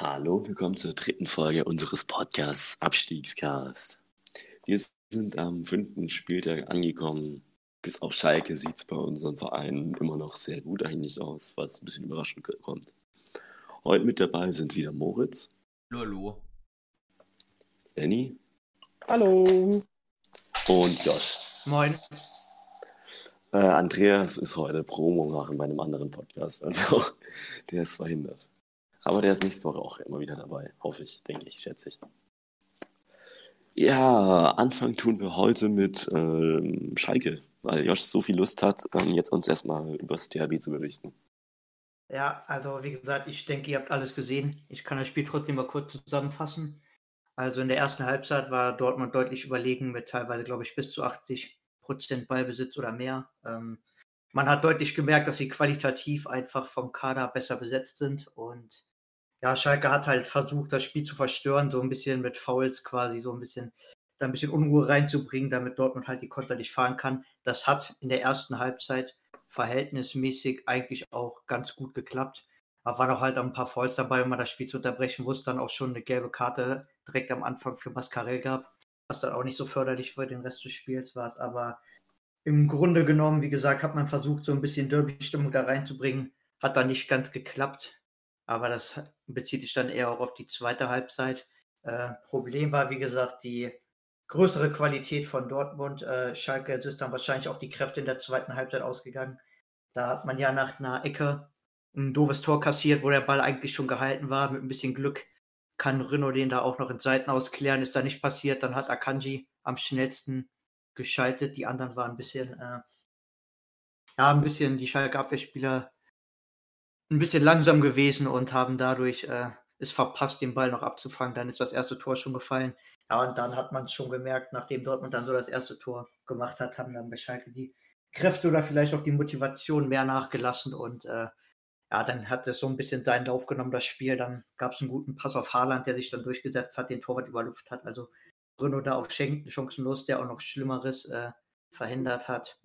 Hallo, willkommen zur dritten Folge unseres Podcasts Abstiegscast. Wir sind am fünften Spieltag angekommen. Bis auf Schalke sieht es bei unseren Vereinen immer noch sehr gut eigentlich aus, was ein bisschen überraschend kommt. Heute mit dabei sind wieder Moritz. Hallo. Lenny. Hallo. Und Josh. Moin. Äh, Andreas ist heute Promo machen bei einem anderen Podcast, also der ist verhindert. Aber der ist nächste Woche auch immer wieder dabei, hoffe ich, denke ich, schätze ich. Ja, Anfang tun wir heute mit ähm, Schalke, weil Josh so viel Lust hat, ähm, jetzt uns erstmal über das Derby zu berichten. Ja, also wie gesagt, ich denke, ihr habt alles gesehen. Ich kann das Spiel trotzdem mal kurz zusammenfassen. Also in der ersten Halbzeit war Dortmund deutlich überlegen mit teilweise, glaube ich, bis zu 80 Prozent Ballbesitz oder mehr. Ähm, man hat deutlich gemerkt, dass sie qualitativ einfach vom Kader besser besetzt sind und ja, Schalke hat halt versucht, das Spiel zu verstören, so ein bisschen mit Fouls quasi, so ein bisschen, da ein bisschen Unruhe reinzubringen, damit Dortmund halt die Konter nicht fahren kann. Das hat in der ersten Halbzeit verhältnismäßig eigentlich auch ganz gut geklappt. Aber waren auch halt ein paar Fouls dabei, um mal das Spiel zu unterbrechen, wo es dann auch schon eine gelbe Karte direkt am Anfang für Mascarell gab, was dann auch nicht so förderlich für den Rest des Spiels war. Aber im Grunde genommen, wie gesagt, hat man versucht, so ein bisschen Derby-Stimmung da reinzubringen. Hat dann nicht ganz geklappt aber das bezieht sich dann eher auch auf die zweite Halbzeit. Äh, Problem war, wie gesagt, die größere Qualität von Dortmund. Äh, Schalke ist dann wahrscheinlich auch die Kräfte in der zweiten Halbzeit ausgegangen. Da hat man ja nach einer Ecke ein doofes Tor kassiert, wo der Ball eigentlich schon gehalten war. Mit ein bisschen Glück kann Renault den da auch noch in Seiten ausklären. Ist da nicht passiert. Dann hat Akanji am schnellsten geschaltet. Die anderen waren ein bisschen, äh, ja, ein bisschen die Schalke Abwehrspieler ein bisschen langsam gewesen und haben dadurch äh, es verpasst, den Ball noch abzufangen. Dann ist das erste Tor schon gefallen. Ja, und dann hat man schon gemerkt, nachdem Dortmund dann so das erste Tor gemacht hat, haben dann bei Schalke die Kräfte oder vielleicht auch die Motivation mehr nachgelassen und äh, ja, dann hat es so ein bisschen seinen Lauf genommen, das Spiel. Dann gab es einen guten Pass auf Haaland, der sich dann durchgesetzt hat, den Torwart überlupft hat. Also Bruno da auch schenkt, chancenlos, der auch noch Schlimmeres äh, verhindert hat.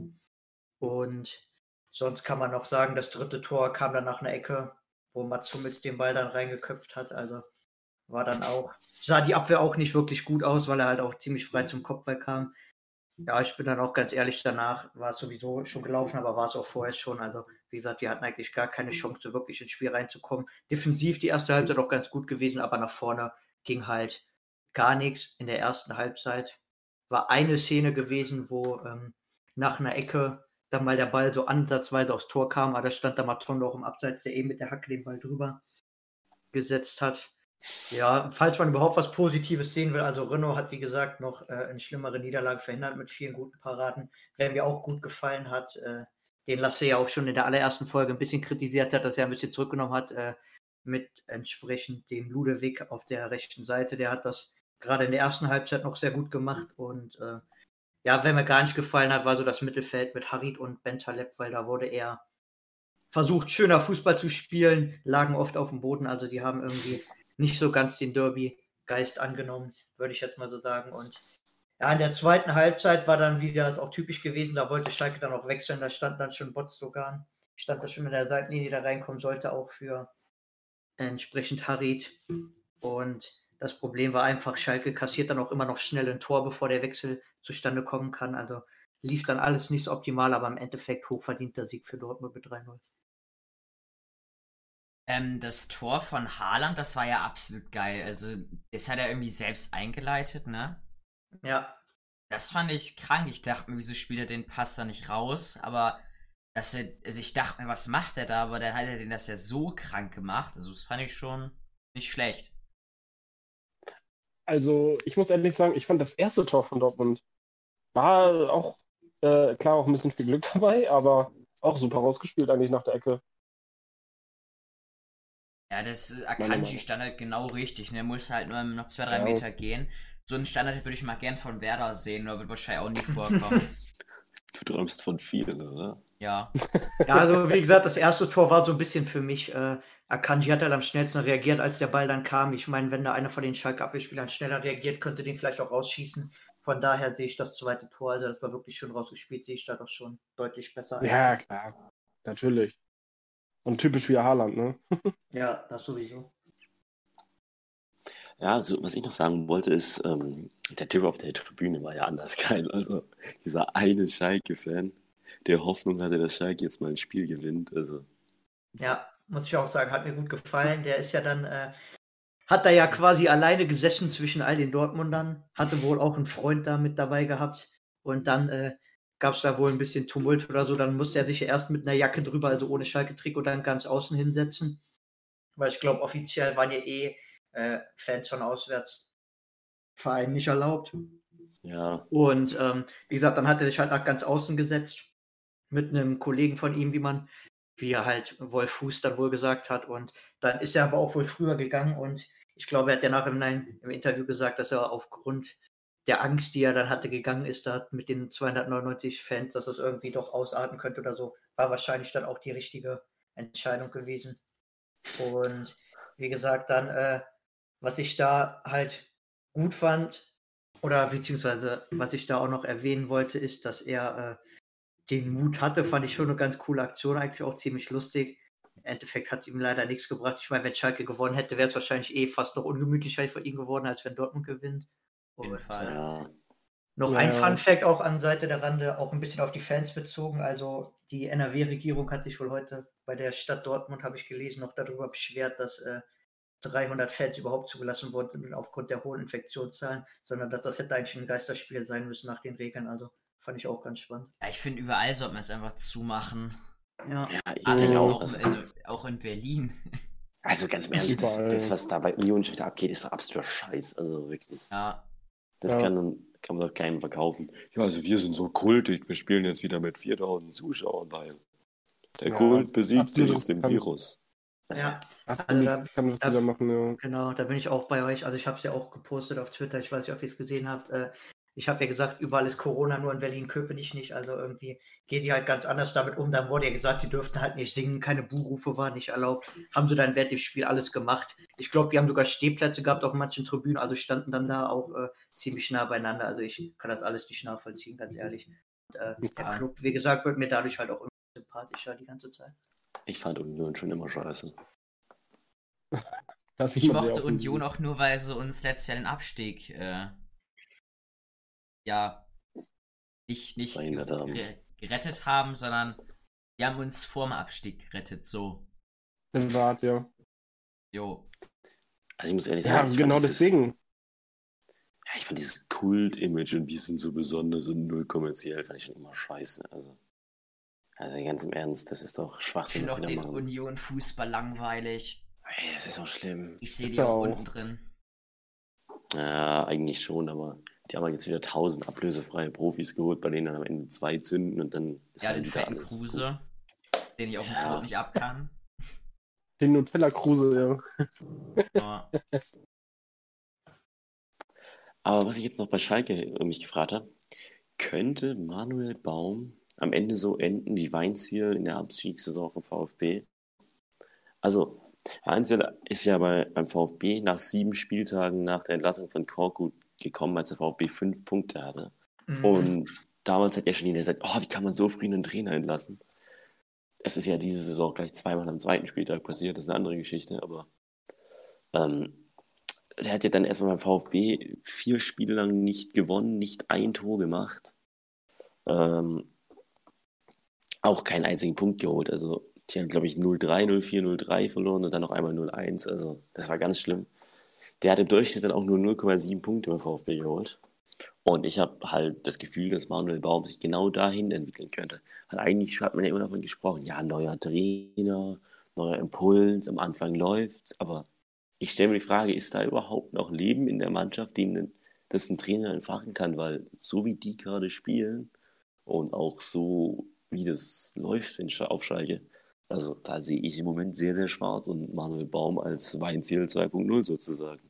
Und Sonst kann man noch sagen, das dritte Tor kam dann nach einer Ecke, wo Mats Hummels den Ball dann reingeköpft hat. Also war dann auch, sah die Abwehr auch nicht wirklich gut aus, weil er halt auch ziemlich frei zum Kopfball kam. Ja, ich bin dann auch ganz ehrlich danach, war es sowieso schon gelaufen, aber war es auch vorher schon. Also, wie gesagt, wir hatten eigentlich gar keine Chance, wirklich ins Spiel reinzukommen. Defensiv die erste Halbzeit auch ganz gut gewesen, aber nach vorne ging halt gar nichts. In der ersten Halbzeit war eine Szene gewesen, wo ähm, nach einer Ecke dann mal der Ball so ansatzweise aufs Tor kam, aber da stand da Matondo auch im Abseits, der eben mit der Hacke den Ball drüber gesetzt hat. Ja, falls man überhaupt was Positives sehen will, also Renault hat wie gesagt noch äh, eine schlimmere Niederlage verhindert mit vielen guten Paraden. Wer mir auch gut gefallen hat, äh, den Lasse ja auch schon in der allerersten Folge ein bisschen kritisiert hat, dass er ein bisschen zurückgenommen hat, äh, mit entsprechend dem Ludewig auf der rechten Seite. Der hat das gerade in der ersten Halbzeit noch sehr gut gemacht und äh, ja, wer mir gar nicht gefallen hat, war so das Mittelfeld mit Harit und Bentaleb, weil da wurde er versucht, schöner Fußball zu spielen, lagen oft auf dem Boden, also die haben irgendwie nicht so ganz den Derby-Geist angenommen, würde ich jetzt mal so sagen. Und ja, in der zweiten Halbzeit war dann wieder das auch typisch gewesen, da wollte Schalke dann auch wechseln, da stand dann schon Botzlogan, stand da schon in der Seitenlinie, da reinkommen sollte, auch für entsprechend Harit. Und das Problem war einfach, Schalke kassiert dann auch immer noch schnell ein Tor, bevor der Wechsel zustande kommen kann. Also lief dann alles nicht so optimal, aber im Endeffekt hochverdienter Sieg für Dortmund mit 3-0. Ähm, das Tor von Haaland, das war ja absolut geil. Also, das hat er irgendwie selbst eingeleitet, ne? Ja. Das fand ich krank. Ich dachte mir, wieso spielt er den Pass da nicht raus? Aber dass er, also ich dachte mir, was macht er da? Aber dann hat er den das ja so krank gemacht. Also, das fand ich schon nicht schlecht. Also, ich muss ehrlich sagen, ich fand das erste Tor von Dortmund war auch, äh, klar, auch ein bisschen viel Glück dabei, aber auch super rausgespielt eigentlich nach der Ecke. Ja, das Akanji stand halt genau richtig. Ne? Er muss halt nur noch zwei, drei ja. Meter gehen. So einen Standard würde ich mal gern von Werder sehen, aber wird wahrscheinlich auch nie vorkommen. du träumst von vielen, oder? Ja. ja, also wie gesagt, das erste Tor war so ein bisschen für mich. Äh, Akanji hat halt am schnellsten reagiert, als der Ball dann kam. Ich meine, wenn da einer von den Schalke-Abwehrspielern schneller reagiert, könnte den vielleicht auch rausschießen. Von daher sehe ich das zweite Tor, also das war wirklich schön rausgespielt, sehe ich da doch schon deutlich besser. Ja, klar, natürlich. Und typisch wie Haaland, ne? ja, das sowieso. Ja, also was ich noch sagen wollte, ist, ähm, der Typ auf der Tribüne war ja anders geil. Also dieser eine Schalke-Fan, der Hoffnung hatte, dass Schalke jetzt mal ein Spiel gewinnt. Also Ja, muss ich auch sagen, hat mir gut gefallen. Der ist ja dann, äh, hat da ja quasi alleine gesessen zwischen all den Dortmundern, hatte wohl auch einen Freund da mit dabei gehabt und dann äh, gab es da wohl ein bisschen Tumult oder so. Dann musste er sich ja erst mit einer Jacke drüber, also ohne Schalke-Trikot, dann ganz außen hinsetzen. Weil ich glaube, offiziell waren ja eh äh, Fans von Auswärtsvereinen nicht erlaubt. ja, Und ähm, wie gesagt, dann hat er sich halt nach ganz außen gesetzt mit einem Kollegen von ihm, wie man, wie er halt Wolf Fuß dann wohl gesagt hat. Und dann ist er aber auch wohl früher gegangen und ich glaube, er hat ja nachher im, Interview gesagt, dass er aufgrund der Angst, die er dann hatte, gegangen ist, da mit den 299 Fans, dass das irgendwie doch ausarten könnte oder so, war wahrscheinlich dann auch die richtige Entscheidung gewesen. Und wie gesagt, dann, äh, was ich da halt gut fand, oder beziehungsweise was ich da auch noch erwähnen wollte, ist, dass er äh, den Mut hatte, fand ich schon eine ganz coole Aktion, eigentlich auch ziemlich lustig. Im Endeffekt hat es ihm leider nichts gebracht. Ich meine, wenn Schalke gewonnen hätte, wäre es wahrscheinlich eh fast noch ungemütlicher für ihn geworden, als wenn Dortmund gewinnt. Auf jeden Fall. äh, ja. noch Ja, ein. Fun Fact auch an Seite der Rande, auch ein bisschen auf die Fans bezogen. Also die NRW-Regierung hat sich wohl heute bei der Stadt Dortmund, habe ich gelesen, noch darüber beschwert, dass äh, 300 Fans überhaupt zugelassen worden sind aufgrund der hohen Infektionszahlen, sondern dass das hätte eigentlich ein Geisterspiel sein müssen nach den Regeln. Also fand ich auch ganz spannend. Ja, ich finde, überall sollte man es einfach zumachen. Ja, Ja, ich Alles, denke auch. auch, Also, in, auch in Berlin. also ganz im Ernst, das, das, was da bei Union wieder abgeht, ist doch absoluter Scheiß. Also wirklich. Ja, Das Ja. kann, dann- kann man doch keinem verkaufen. Ja, also wir sind so kultig, wir spielen jetzt wieder mit 4000 Zuschauern, weil der Ja, Kult besiegt den riskant. Virus. Also, ja, Absolut da- kann man das da- wieder machen, ja. Genau, da bin ich auch bei euch. Also ich habe es ja auch gepostet auf Twitter. Ich weiß nicht, ob ihr es gesehen habt. Äh, ich habe ja gesagt, überall ist Corona, nur in Berlin Köpenick nicht. Also irgendwie geht die halt ganz anders damit um. Dann wurde ja gesagt, die dürften halt nicht singen, keine Buhrufe waren nicht erlaubt. Haben sie dann während dem Spiel alles gemacht. Ich glaube, die haben sogar Stehplätze gehabt auf manchen Tribünen, also standen dann da auch äh, ziemlich nah beieinander. Also ich kann das alles nicht nachvollziehen, ganz ehrlich. Und, äh, der Ja. Club, wie gesagt, wird mir dadurch halt auch immer sympathischer die ganze Zeit. ich fand Union schon immer scheiße. Das ich mochte. Union auch nur, weil sie uns letztes Jahr den Abstieg äh, ja nicht, nicht Verhindert haben. ge- gerettet haben, sondern die haben uns vor dem Abstieg gerettet. So, Privat, ja. jo. Also ich muss ehrlich Ja, sagen, ich genau fand dieses, deswegen. Ja, ich fand dieses Kult-Image und wir sind so besonders und null kommerziell, fand ich schon immer scheiße. Also, also ganz im Ernst, das ist doch Ich Schwachsinn, finde was auch den. Union-Fußball langweilig. Ey, das ist auch schlimm. Ich sehe die auch. unten drin. Ja, eigentlich schon, aber die haben halt jetzt wieder tausend ablösefreie Profis geholt, bei denen dann am Ende zwei zünden und dann ist Ja, halt den wieder fetten alles Kruse, den ich auf dem Ja. Tod nicht ab kann. Den Nutella-Kruse, ja. Ja. Aber was ich jetzt noch bei Schalke mich gefragt habe, könnte Manuel Baum am Ende so enden wie Weinziel in der Abstiegssaison vom VfB? Also, Weinziel ist ja bei, beim VfB nach sieben Spieltagen nach der Entlassung von Korkut gekommen, als der VfB fünf Punkte hatte. Mhm. Und damals hat ja schon jeder gesagt, oh, wie kann man so früh einen Trainer entlassen? Es ist ja diese Saison gleich zweimal am zweiten Spieltag passiert, das ist eine andere Geschichte, aber ähm, der hat ja dann erstmal beim VfB vier Spiele lang nicht gewonnen, nicht ein Tor gemacht. Ähm, auch keinen einzigen Punkt geholt. Also, die haben, glaube ich, 0-3, 0-4, 0-3 verloren und dann noch einmal 0-1. Also, das war ganz schlimm. Der hat im Durchschnitt dann auch nur 0,7 Punkte beim VfB geholt. Und ich habe halt das Gefühl, dass Manuel Baum sich genau dahin entwickeln könnte. Weil eigentlich hat man ja immer davon gesprochen, ja, neuer Trainer, neuer Impuls, am Anfang läuft's, aber ich stelle mir die Frage, ist da überhaupt noch Leben in der Mannschaft, die das ein Trainer entfachen kann? Weil so wie die gerade spielen und auch so wie das läuft in Sch- auf Schalke, also da sehe ich im Moment sehr, sehr schwarz und Manuel Baum als Weinziel 2.0 sozusagen.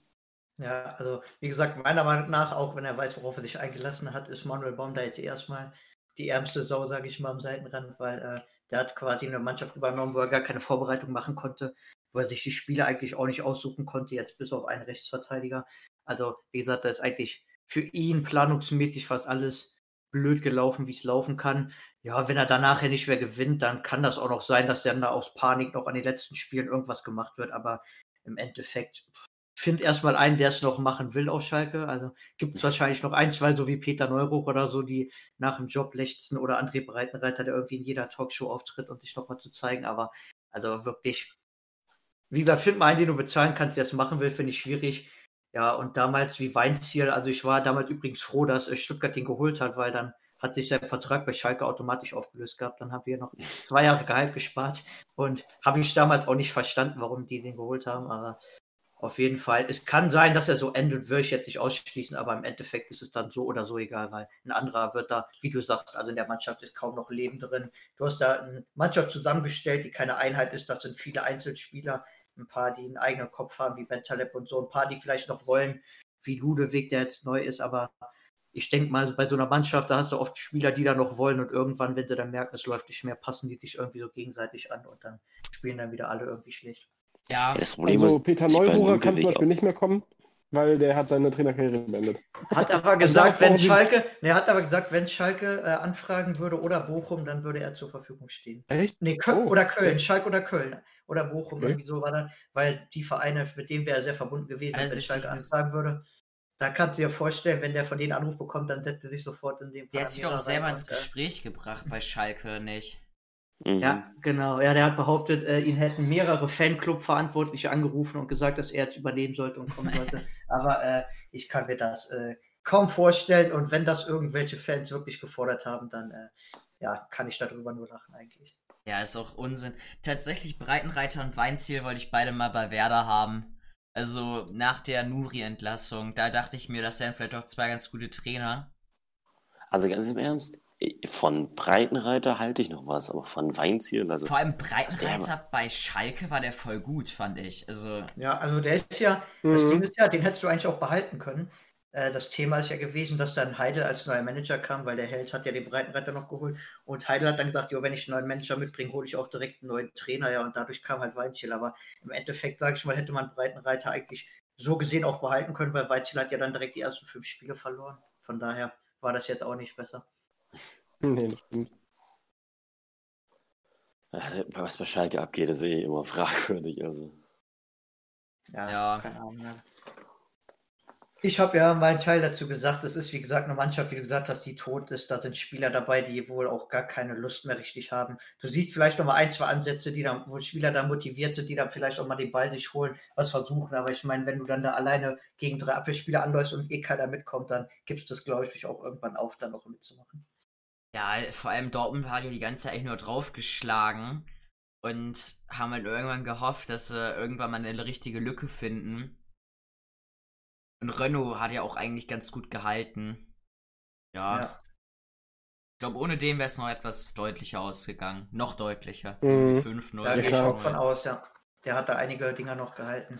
Ja, also wie gesagt, meiner Meinung nach, auch wenn er weiß, worauf er sich eingelassen hat, ist Manuel Baum da jetzt erstmal die ärmste Sau, sage ich mal, am Seitenrand, weil äh, der hat quasi eine Mannschaft übernommen, wo er gar keine Vorbereitung machen konnte, wo er sich die Spiele eigentlich auch nicht aussuchen konnte, jetzt bis auf einen Rechtsverteidiger. Also wie gesagt, da ist eigentlich für ihn planungsmäßig fast alles blöd gelaufen, wie es laufen kann. Ja, wenn er dann nachher nicht mehr gewinnt, dann kann das auch noch sein, dass dann da aus Panik noch an den letzten Spielen irgendwas gemacht wird, aber im Endeffekt finde erstmal einen, der es noch machen will auf Schalke. Also gibt es wahrscheinlich noch ein, zwei, so wie Peter Neuruch oder so, die nach dem Job lechzen oder André Breitenreiter, der irgendwie in jeder Talkshow auftritt und sich noch mal zu zeigen. Aber also wirklich, wie gesagt, find mal einen, den du bezahlen kannst, der es machen will, finde ich schwierig. Ja, und damals wie Weinziel, also ich war damals übrigens froh, dass äh, Stuttgart den geholt hat, weil dann hat sich sein Vertrag bei Schalke automatisch aufgelöst gehabt. Dann haben wir noch zwei Jahre Gehalt gespart und habe ich damals auch nicht verstanden, warum die den geholt haben. Aber auf jeden Fall, es kann sein, dass er so endet, würde ich jetzt nicht ausschließen, aber im Endeffekt ist es dann so oder so egal, weil ein anderer wird da, wie du sagst, also in der Mannschaft ist kaum noch Leben drin. Du hast da eine Mannschaft zusammengestellt, die keine Einheit ist, das sind viele Einzelspieler. Ein paar, die einen eigenen Kopf haben, wie Ben Taleb und so, ein paar, die vielleicht noch wollen, wie Ludewig, der jetzt neu ist, aber ich denke mal, bei so einer Mannschaft, da hast du oft Spieler, die da noch wollen. Und irgendwann, wenn sie dann merken, es läuft nicht mehr, passen die sich irgendwie so gegenseitig an. Und dann spielen dann wieder alle irgendwie schlecht. Ja, also Peter Neururer kann zum Beispiel nicht mehr kommen, weil der hat seine Trainerkarriere beendet. Hat aber gesagt, wenn Schalke, ne, hat aber gesagt, wenn Schalke äh, anfragen würde oder Bochum, dann würde er zur Verfügung stehen. Echt? Nee, Köln, oh. oder Köln, Schalke oder Köln oder Bochum, okay. irgendwie so war das, weil die Vereine, mit denen wäre er sehr verbunden gewesen, also wenn Schalke anfragen würde. Da kannst du dir vorstellen, wenn der von denen Anruf bekommt, dann setzt er sich sofort in den Der hat sich doch selber ins äh, Gespräch gebracht bei Schalke, nicht? Mhm. Ja, genau. Ja, der hat behauptet, äh, ihn hätten mehrere Fanclub-Verantwortliche angerufen und gesagt, dass er jetzt übernehmen sollte und kommen sollte. Aber äh, ich kann mir das äh, kaum vorstellen. Und wenn das irgendwelche Fans wirklich gefordert haben, dann äh, ja, kann ich darüber nur lachen eigentlich. Ja, ist auch Unsinn. Tatsächlich Breitenreiter und Weinziel wollte ich beide mal bei Werder haben. Also nach der Nuri-Entlassung, da dachte ich mir, das wären vielleicht auch zwei ganz gute Trainer. Also ganz im Ernst, von Breitenreiter halte ich noch was, aber von Weinziel, also. Vor allem Breitenreiter bei Schalke war der voll gut, fand ich. Also. Ja, also der ist ja, mhm. das Ding ist ja, den hättest du eigentlich auch behalten können. Äh, das Thema ist ja gewesen, dass dann Heidel als neuer Manager kam, weil der Held hat ja den Breitenreiter noch geholt. Und Heidel hat dann gesagt, jo, wenn ich einen neuen Manager mitbringe, hole ich auch direkt einen neuen Trainer, ja, und dadurch kam halt Weinziel. Aber im Endeffekt, sage ich mal, hätte man Breitenreiter eigentlich so gesehen auch behalten können, weil Weinziel hat ja dann direkt die ersten fünf Spiele verloren. Von daher war das jetzt auch nicht besser. Nee, das stimmt. Was bei Schalke abgeht, ist eh immer fragwürdig. Also. Ja, ja. keine Ahnung. Ja. Ich habe ja meinen Teil dazu gesagt. Es ist, wie gesagt, eine Mannschaft, wie du gesagt hast, die tot ist. Da sind Spieler dabei, die wohl auch gar keine Lust mehr richtig haben. Du siehst vielleicht noch mal ein, zwei Ansätze, die dann, wo Spieler da motiviert sind, die dann vielleicht auch mal den Ball sich holen, was versuchen. Aber ich meine, wenn du dann da alleine gegen drei Abwehrspieler anläufst und eh keiner mitkommt, dann gibst du das, glaube ich, auch irgendwann auf, dann noch mitzumachen. Ja, vor allem Dortmund war ja die ganze Zeit eigentlich nur draufgeschlagen und haben halt irgendwann gehofft, dass sie irgendwann mal eine richtige Lücke finden. Und Renault hat ja auch eigentlich ganz gut gehalten. Ja. ja. Ich glaube, ohne den wäre es noch etwas deutlicher ausgegangen. Noch deutlicher. Mhm. 5-0. Ja, gehe ich auch von aus, ja. Der hat da einige Dinger noch gehalten,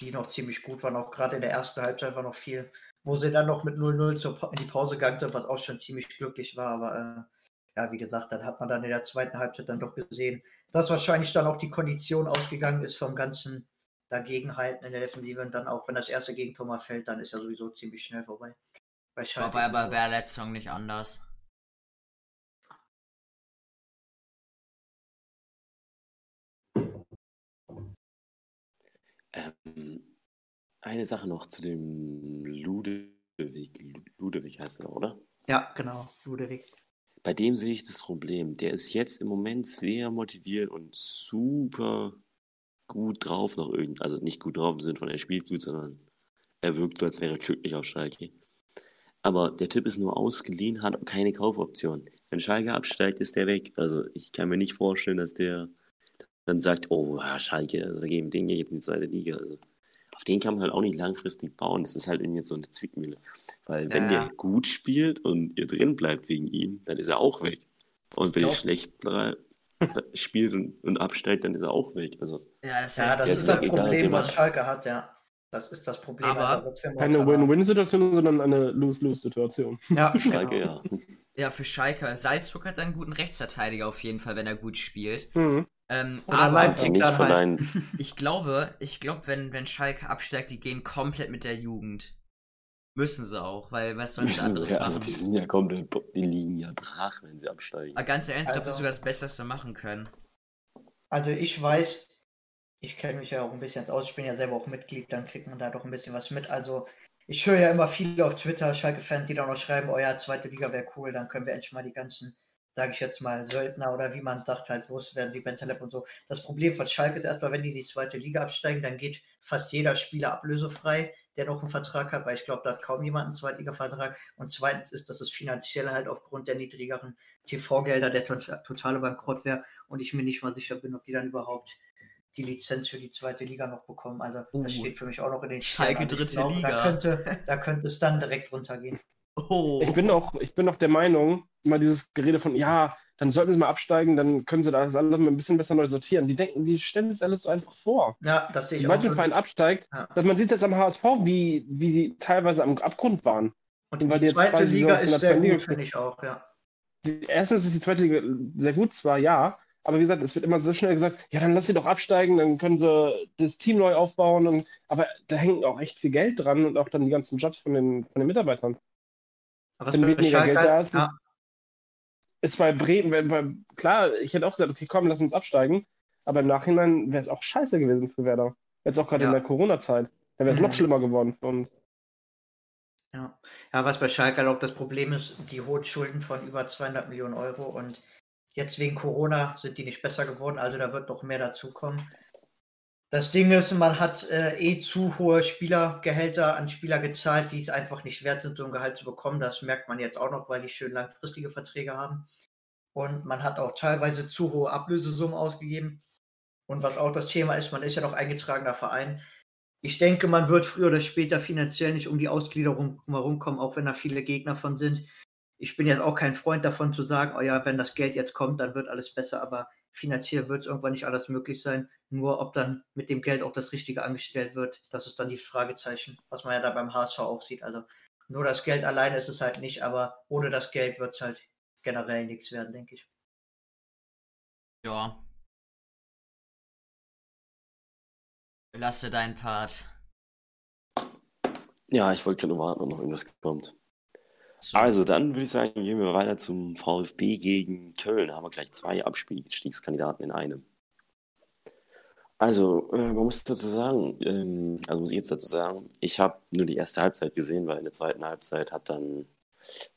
die noch ziemlich gut waren. Auch gerade in der ersten Halbzeit war noch viel wo sie dann noch mit 0-0 in die Pause gegangen sind, was auch schon ziemlich glücklich war. Aber äh, ja, wie gesagt, dann hat man dann in der zweiten Halbzeit dann doch gesehen, dass wahrscheinlich dann auch die Kondition ausgegangen ist vom ganzen Dagegenhalten in der Defensive. Und dann auch, wenn das erste Gegentor mal fällt, dann ist er sowieso ziemlich schnell vorbei. Bei Schalke aber aber wäre letzte Song nicht anders. Ähm, eine Sache noch zu dem Ludewig. Ludewig heißt er, oder? Ja, genau, Ludewig. Bei dem sehe ich das Problem. Der ist jetzt im Moment sehr motiviert und super gut drauf noch irgend, also nicht gut drauf im Sinne von er spielt gut, sondern er wirkt so, als wäre er glücklich auf Schalke. Aber der Typ ist nur ausgeliehen, hat keine Kaufoption. Wenn Schalke absteigt, ist der weg. Also ich kann mir nicht vorstellen, dass der dann sagt, oh, Schalke, also geben den hier in die zweite Liga. Also auf den kann man halt auch nicht langfristig bauen. Das ist halt irgendwie so eine Zwickmühle. Weil wenn ja. der gut spielt und ihr drin bleibt wegen ihm, dann ist er auch weg. Und wenn er schlecht spielt und, und absteigt, dann ist er auch weg. Also, ja, das, ja, das ist das Problem, was Schalke hat, ja. Das ist das Problem. Aber also, keine Win-Win-Situation, sondern eine Lose-Lose-Situation. Ja, Schalke, genau. ja. Ja, für Schalke. Salzburg hat einen guten Rechtsverteidiger auf jeden Fall, wenn er gut spielt. Mhm. Ähm, aber Leipzig dann halt. Ich glaube, ich glaube, wenn, wenn Schalke absteigt, die gehen komplett mit der Jugend. Müssen sie auch, weil was sollen sie anderes ja, machen? Also die sind ja komplett, die liegen ja brach, wenn sie absteigen. Aber ganz ernst, ich glaube, sogar das Beste, sie machen können. Also ich weiß, ich kenne mich ja auch ein bisschen aus, ich bin ja selber auch Mitglied, dann kriegt man da doch ein bisschen was mit. Also ich höre ja immer viele auf Twitter, Schalke-Fans, die dann noch schreiben, oh ja, zweite Liga wäre cool, dann können wir endlich mal die ganzen, sage ich jetzt mal, Söldner oder wie man sagt, halt loswerden, wie Bentaleb und so. Das Problem von Schalke ist erstmal, wenn die in die zweite Liga absteigen, dann geht fast jeder Spieler ablösefrei, der noch einen Vertrag hat, weil ich glaube, da hat kaum jemand einen Zweitliga-Vertrag. Und zweitens ist, dass es finanziell halt aufgrund der niedrigeren TV-Gelder der totale Bankrott wäre und ich mir nicht mal sicher bin, ob die dann überhaupt die Lizenz für die zweite Liga noch bekommen. Also uh, das steht für mich auch noch in den Schalke also, dritte glaube, Liga. Da könnte, da könnte es dann direkt runtergehen. Oh. Ich bin auch, ich bin auch der Meinung, immer dieses Gerede von, ja, dann sollten sie mal absteigen, dann können sie das alles mal ein bisschen besser neu sortieren. Die denken, die stellen das alles so einfach vor. Ja, das sehe ich Sobald ein Verein absteigt, ja. dass man sieht jetzt am HSV, wie, wie die teilweise am Abgrund waren. Und, Und die zweite Liga ist sehr gut, finde ich auch, ja. Erstens ist die zweite Liga sehr gut, zwar ja, aber wie gesagt, es wird immer so schnell gesagt, ja, dann lass sie doch absteigen, dann können sie das Team neu aufbauen. Und, aber da hängt auch echt viel Geld dran und auch dann die ganzen Jobs von den, von den Mitarbeitern. Aber Wenn weniger Geld da ist, ja. ist bei Bremen, wenn, bei, klar, ich hätte auch gesagt, okay, komm, lass uns absteigen. Aber im Nachhinein wäre es auch scheiße gewesen für Werder. Jetzt auch gerade ja. in der Corona-Zeit. Da wäre es mhm. noch schlimmer geworden für uns. Ja. ja, was bei Schalke auch das Problem ist, die hohen Schulden von über 200 Millionen Euro und Jetzt wegen Corona sind die nicht besser geworden, also da wird noch mehr dazukommen. Das Ding ist, man hat äh, eh zu hohe Spielergehälter an Spieler gezahlt, die es einfach nicht wert sind, so ein Gehalt zu bekommen. Das merkt man jetzt auch noch, weil die schön langfristige Verträge haben. Und man hat auch teilweise zu hohe Ablösesummen ausgegeben. Und was auch das Thema ist, man ist ja noch eingetragener Verein. Ich denke, man wird früher oder später finanziell nicht um die Ausgliederung herumkommen, auch wenn da viele Gegner von sind ich bin jetzt auch kein Freund davon zu sagen, oh ja, wenn das Geld jetzt kommt, dann wird alles besser, aber finanziell wird es irgendwann nicht alles möglich sein. Nur ob dann mit dem Geld auch das Richtige angestellt wird, das ist dann die Fragezeichen, was man ja da beim HSV auch sieht. Also nur das Geld alleine ist es halt nicht, aber ohne das Geld wird es halt generell nichts werden, denke ich. Ja. Belaste deinen Part. Ja, ich wollte nur warten, ob noch irgendwas kommt. So. Also, dann würde ich sagen, gehen wir weiter zum VfB gegen Köln. Da haben wir gleich zwei Abstiegskandidaten in einem. Also, äh, man muss dazu sagen, ähm, also muss ich jetzt dazu sagen, ich habe nur die erste Halbzeit gesehen, weil in der zweiten Halbzeit hat dann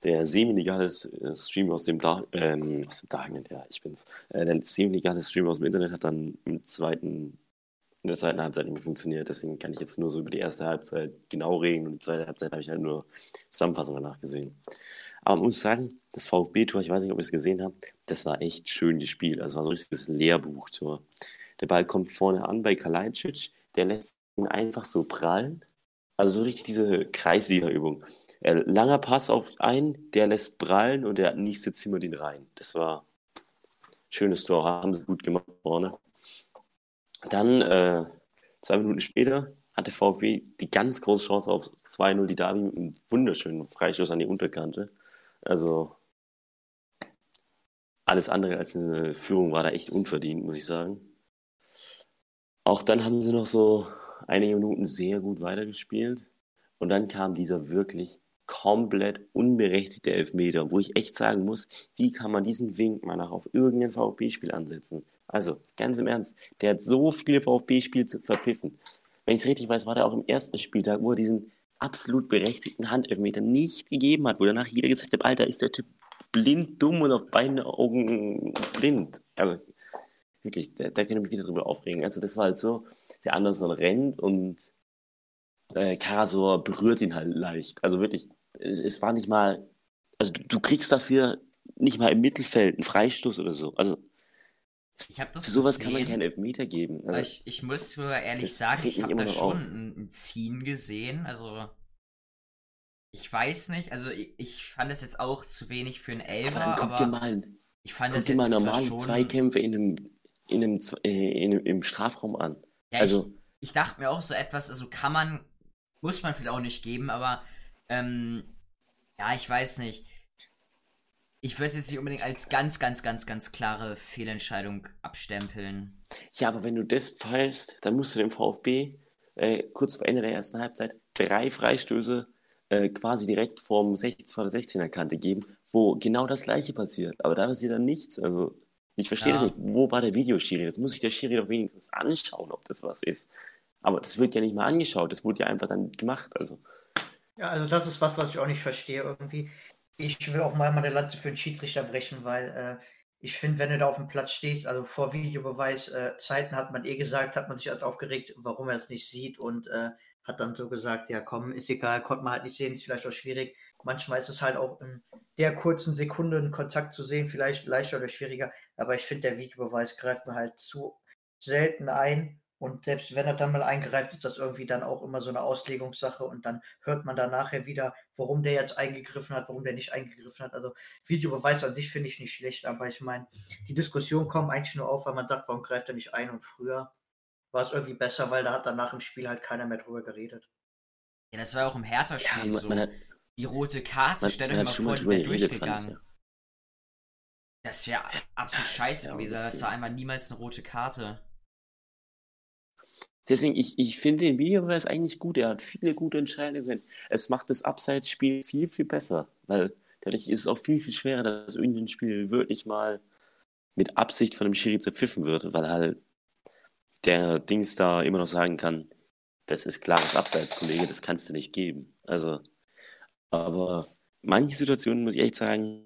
der semi-legale äh, Stream aus dem, da ähm, aus dem Darknet, ja, ich bin's, äh, der semi-legale Stream aus dem Internet hat dann im zweiten in der zweiten Halbzeit nicht mehr funktioniert. Deswegen kann ich jetzt nur so über die erste Halbzeit genau reden und die zweite Halbzeit habe ich halt nur Zusammenfassung danach gesehen. Aber man muss sagen, das VfB-Tor, ich weiß nicht, ob ihr es gesehen habt, das war echt schön gespielt. Also war so ein richtiges Lehrbuchtor. Der Ball kommt vorne an bei Kalajdzic, der lässt ihn einfach so prallen. Also so richtig diese Kreisliga-Übung. Langer Pass auf einen, der lässt prallen und der nächste zimmert ihn rein. Das war schönes Tor, haben sie gut gemacht vorne. Dann, äh, zwei Minuten später, hatte VfB die ganz große Chance auf 2-0, die Davi mit einem wunderschönen Freistoß an die Unterkante. Also alles andere als eine Führung war da echt unverdient, muss ich sagen. Auch dann haben sie noch so einige Minuten sehr gut weitergespielt. Und dann kam dieser wirklich komplett unberechtigte Elfmeter, wo ich echt sagen muss, wie kann man diesen Wink mal nach auf irgendein VfB-Spiel ansetzen? Also, ganz im Ernst, der hat so viele VfB-Spiele verpfiffen. Wenn ich es richtig weiß, war der auch im ersten Spieltag, wo er diesen absolut berechtigten Handelfmeter nicht gegeben hat, wo danach jeder gesagt hat, Alter, ist der Typ blind, dumm und auf beiden Augen blind. Aber wirklich, da, da kann ich mich wieder drüber aufregen. Also das war halt so, der Anderson rennt und äh, Karasor berührt ihn halt leicht. Also wirklich, es, es war nicht mal, also du, du, kriegst dafür nicht mal im Mittelfeld einen Freistoß oder so. Also ich das Für sowas gesehen, kann man keinen Elfmeter geben. Also, ich, ich muss sogar ehrlich sagen, ich habe da schon ein, ein, Ziehen gesehen. Also, ich weiß nicht. Also, ich, ich fand es jetzt auch zu wenig für einen Elfer. Aber, guck dir mal, ich fand guck dir mal normale schon... Zweikämpfe in einem, in einem, äh, in einem, im Strafraum an. Ja, also, ich, ich dachte mir auch so etwas, also kann man, muss man vielleicht auch nicht geben, aber ähm, ja, ich weiß nicht ich würde es jetzt nicht unbedingt als ganz, ganz, ganz, ganz klare Fehlentscheidung abstempeln. Ja, aber wenn du das pfeilst, dann musst du dem VfB äh, kurz vor Ende der ersten Halbzeit drei Freistöße äh, quasi direkt vorm 16, vor der 16er Kante geben, wo genau das gleiche passiert. Aber da passiert dann nichts. Also Ich verstehe Ja. das nicht. Wo war der Videoschiri? Jetzt muss sich der Schiri doch wenigstens anschauen, ob das was ist. Aber das wird ja nicht mal angeschaut. Das wurde ja einfach dann gemacht. Also, Ja, also das ist was, was ich auch nicht verstehe irgendwie. Ich will auch mal meine Lanze für den Schiedsrichter brechen, weil äh, ich finde, wenn du da auf dem Platz stehst, also vor Videobeweis äh, Zeiten hat man eh gesagt, hat man sich halt aufgeregt, warum er es nicht sieht und äh, hat dann so gesagt, ja komm, ist egal, konnte man halt nicht sehen, ist vielleicht auch schwierig. Manchmal ist es halt auch in der kurzen Sekunde einen Kontakt zu sehen, vielleicht leichter oder schwieriger, aber ich finde, der Videobeweis greift mir halt zu selten ein und selbst wenn er dann mal eingreift, ist das irgendwie dann auch immer so eine Auslegungssache und dann hört man da nachher wieder, warum der jetzt eingegriffen hat, warum der nicht eingegriffen hat. Also Videobeweis an sich finde ich nicht schlecht, aber ich meine, die Diskussion kommt eigentlich nur auf, weil man sagt, warum greift er nicht ein und früher war es irgendwie besser, weil da hat danach im Spiel halt keiner mehr drüber geredet. Ja, das war auch im ja, Hertha-Spiel man, so. hat, die rote Karte, man, stell man dir hat mal schon vor, die wäre geredet, fand ich, durchgegangen. ja. Das wäre absolut Ja, scheiße wär gewesen. Das war einmal niemals eine rote Karte. Deswegen, ich, ich finde den Videobeweis eigentlich gut. Er hat viele gute Entscheidungen. Es macht das Abseitsspiel viel, viel besser. Weil dadurch ist es auch viel, viel schwerer, dass irgendein Spiel wirklich mal mit Absicht von einem Schiri zerpfiffen wird, weil halt der Dings da immer noch sagen kann, das ist klares Abseits, Kollege, das kannst du nicht geben. Also, aber manche Situationen, muss ich echt sagen,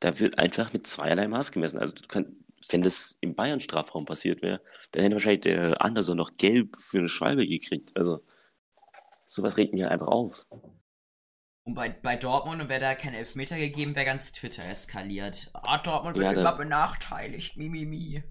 da wird einfach mit zweierlei Maß gemessen. Also, du kannst, wenn das im Bayern-Strafraum passiert wäre, dann hätte wahrscheinlich der Anderson noch gelb für eine Schwalbe gekriegt. Also, sowas regt mich halt einfach auf. Und bei, bei Dortmund wäre da kein Elfmeter gegeben, wäre ganz Twitter eskaliert. Ah, Dortmund wird Ja, immer benachteiligt. Mimimi.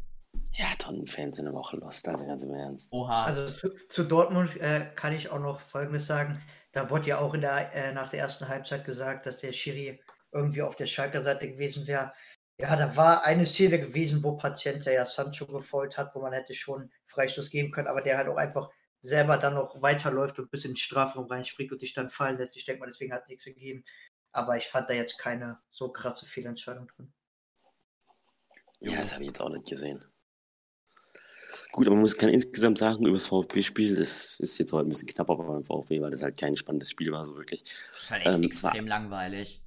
Ja, Tottenham-Fans sind aber auch lost, also ganz im Ernst. Oha. Also zu, zu Dortmund äh, kann ich auch noch Folgendes sagen. Da wurde ja auch in der, äh, nach der ersten Halbzeit gesagt, dass der Schiri irgendwie auf der Schalker Seite gewesen wäre. Ja, da war eine Szene gewesen, wo Patient ja Sancho gefolgt hat, wo man hätte schon Freistoß geben können, aber der halt auch einfach selber dann noch weiterläuft und bis in den Strafraum reinspringt und sich dann fallen lässt. Ich denke mal, deswegen hat es nichts gegeben. Aber ich fand da jetzt keine so krasse Fehlentscheidung drin. Ja, das habe ich jetzt auch nicht gesehen. Gut, aber man muss, kann insgesamt sagen, über das VfB-Spiel, das ist jetzt heute ein bisschen knapper beim VfB, weil das halt kein spannendes Spiel war, so wirklich. das ist halt echt ähm, extrem langweilig.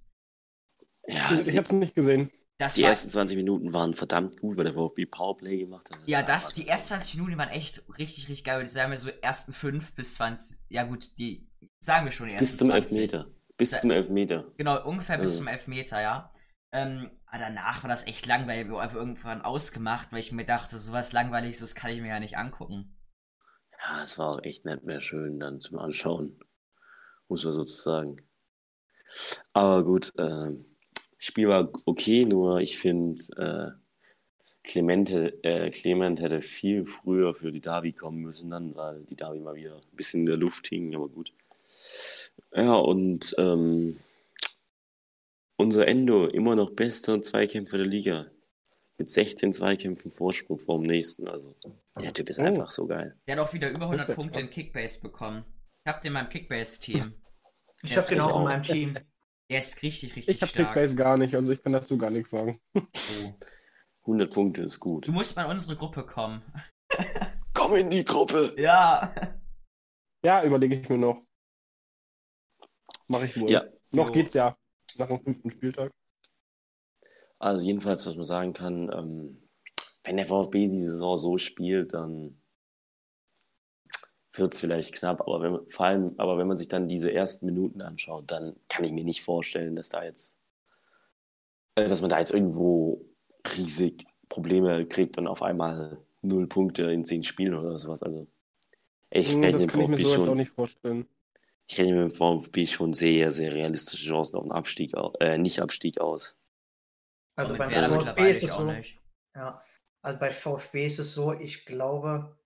Ja, Ich, ich habe es nicht gesehen. Das die war, ersten 20 Minuten waren verdammt gut, weil der VfB Powerplay gemacht hat. ja, das, die ersten 20 Minuten waren echt richtig, richtig geil. Und sagen wir so ersten 5 bis 20. Ja, gut, die sagen wir schon die ersten Bis zum 20. Elfmeter. Bis Da- zum Elfmeter. Genau, ungefähr bis Mhm. zum Elfmeter, ja. Ähm, aber danach war das echt langweilig. Wir haben einfach irgendwann ausgemacht, weil ich mir dachte, sowas Langweiliges, das kann ich mir ja nicht angucken. Ja, es war auch echt nicht mehr schön dann zum Anschauen. Muss man sozusagen. Aber gut, ähm, Spiel war okay, nur ich finde, äh, Clement, hätte- äh, Clement hätte viel früher für die Davi kommen müssen dann, weil die Davi mal wieder ein bisschen in der Luft hing, aber gut. Ja, und ähm, unser Endo, immer noch bester Zweikämpfer der Liga. Mit 16 Zweikämpfen Vorsprung vor dem nächsten. Also, der Typ ist Oh. einfach so geil. Der hat auch wieder über 100 Das wär Punkte in krass. Kickbase bekommen. Ich hab den in meinem Kickbase-Team. Ich ist den auch auch- in meinem Team. Der ist richtig, richtig Ich habe stark. Kickbase gar nicht, also ich kann dazu gar nichts sagen. Oh. 100 Punkte ist gut. Du musst mal in unsere Gruppe kommen. Komm in die Gruppe! Ja. Ja, überlege ich mir noch. Mache ich wohl. Ja, Noch geht's ja. Nach dem fünften Spieltag. also jedenfalls, was man sagen kann, ähm, wenn der VfB die Saison so spielt, dann wird es vielleicht knapp, aber wenn man, vor allem, aber wenn man sich dann diese ersten Minuten anschaut, dann kann ich mir nicht vorstellen, dass da jetzt, äh, dass man da jetzt irgendwo riesig Probleme kriegt und auf einmal null Punkte in zehn Spielen oder sowas. Also ich Hm, rechne Das kann ich mir so jetzt auch schon, nicht vorstellen. ich rechne mit dem VfB schon sehr, sehr realistische Chancen auf einen Abstieg, äh, nicht Abstieg aus. Also beim VfB ist es auch so. nicht. Ja, also bei VfB ist es so, ich glaube,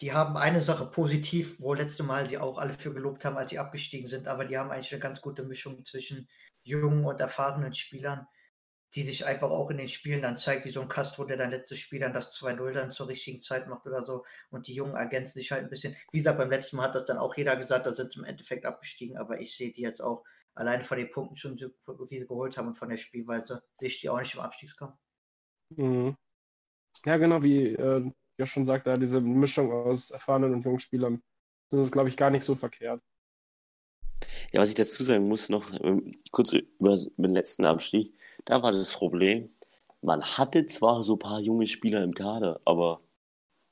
die haben eine Sache positiv, wo letzte Mal sie auch alle für gelobt haben, als sie abgestiegen sind, aber die haben eigentlich eine ganz gute Mischung zwischen jungen und erfahrenen Spielern, die sich einfach auch in den Spielen dann zeigt, wie so ein Castro, der dann letztes Spiel dann das 2-0 dann zur richtigen Zeit macht oder so und die Jungen ergänzen sich halt ein bisschen. Wie gesagt, beim letzten Mal hat das dann auch jeder gesagt, da sind sie im Endeffekt abgestiegen, aber ich sehe die jetzt auch alleine von den Punkten schon, wie sie geholt haben und von der Spielweise, sehe ich die auch nicht im Abstiegskampf. Mhm. Ja, genau, wie äh, Josh schon sagte, diese Mischung aus erfahrenen und jungen Spielern. Das ist, glaube ich, gar nicht so verkehrt. Ja, was ich dazu sagen muss, noch ähm, kurz über, den letzten Abstieg. Da war das Problem, man hatte zwar so ein paar junge Spieler im Kader, aber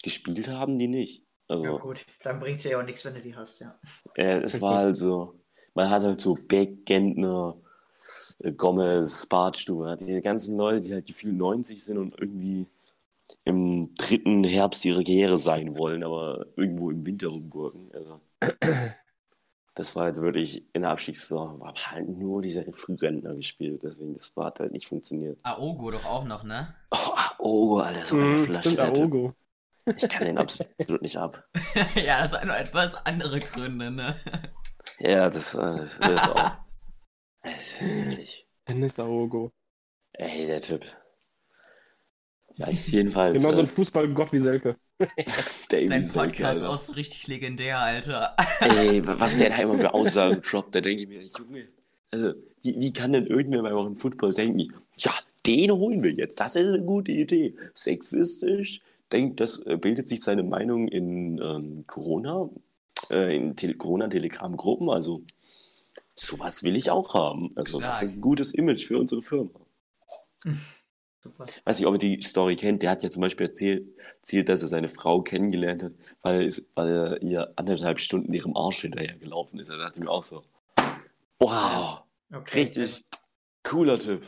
gespielt haben die nicht. Also, Ja, gut, dann bringt es ja auch nichts, wenn du die hast, ja. äh, es war halt so, man hat halt so Beck, Gentner, äh, Gomez, hat diese ganzen Leute, die halt gefühlt 90 sind und irgendwie im dritten Herbst ihrer Karriere sein wollen, aber irgendwo im Winter rumgurken. Also, das war jetzt wirklich in der Abstiegssaison, war halt nur dieser Frührentner gespielt, deswegen das war hat halt nicht funktioniert. Aogo doch auch noch, ne? Oh, oh Alter, so eine Mhm, Flasche. stimmt. Aogo. Ich kann den absolut nicht ab. ja, das sind noch etwas andere Gründe, ne? Ja, das, das ist auch. Das ist wirklich. Dennis Aogo. Ey, der Typ. Ja, jedenfalls. Genau so ein äh, Fußballgott wie Selke. Sein Podcast Alter. auch so richtig legendär, Alter. Ey, was der da immer für Aussagen droppt, da denke ich mir, Junge, also, wie, wie kann denn irgendwer bei eurem Football denken, ja, den holen wir jetzt, das ist eine gute Idee. Sexistisch, denkt, das äh, bildet sich seine Meinung in ähm, Corona, äh, in Tele Corona-Telegram-Gruppen, also sowas will ich auch haben. Also, das Stark. ist ein gutes Image für unsere Firma. Super. weiß nicht, ob ihr die Story kennt, der hat ja zum Beispiel erzählt, erzählt dass er seine Frau kennengelernt hat, weil er, ist, weil er ihr anderthalb Stunden ihrem Arsch hinterher gelaufen ist. Da dachte ich mir auch so, wow, Okay. richtig cooler Typ.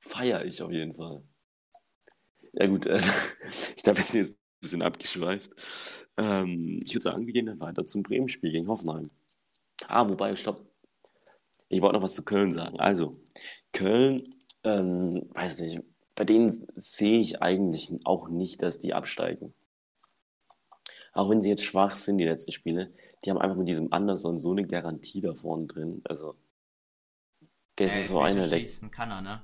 Feier ich auf jeden Fall. Ja gut, äh, ich glaube, wir sind jetzt ein bisschen abgeschweift. Ähm, ich würde sagen, wir gehen dann weiter zum Bremen-Spiel gegen Hoffenheim. Ah, wobei, stopp. Ich wollte noch was zu Köln sagen. Also, Köln, ähm, weiß nicht, bei denen sehe ich eigentlich auch nicht, dass die absteigen. Auch wenn sie jetzt schwach sind, die letzten Spiele, die haben einfach mit diesem Anderson so eine Garantie da vorne drin. Also, das Ey, ist so einer, der, kann er, ne?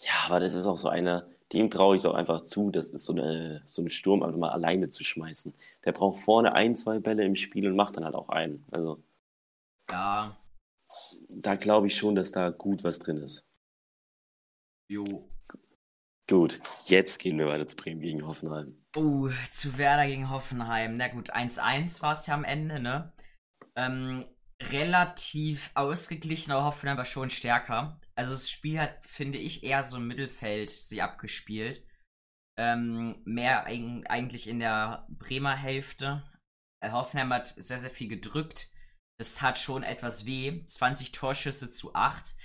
ja, aber das ist auch so einer, dem traue ich es auch einfach zu, das ist so eine, so eine Sturm einfach mal alleine zu schmeißen. Der braucht vorne ein, zwei Bälle im Spiel und macht dann halt auch einen. Also, Ja, da glaube ich schon, dass da gut was drin ist. Jo. Gut, jetzt gehen wir weiter zu Bremen gegen Hoffenheim. Uh, zu Werder gegen Hoffenheim. Na gut, 1-1 war es ja am Ende, ne? Ähm, relativ ausgeglichen, aber Hoffenheim war schon stärker. Also das Spiel hat, finde ich, eher so im Mittelfeld sie abgespielt. Ähm, mehr eig eigentlich in der Bremer Hälfte. Äh, Hoffenheim hat sehr, sehr viel gedrückt. Es hat schon etwas weh. 20 Torschüsse zu 8.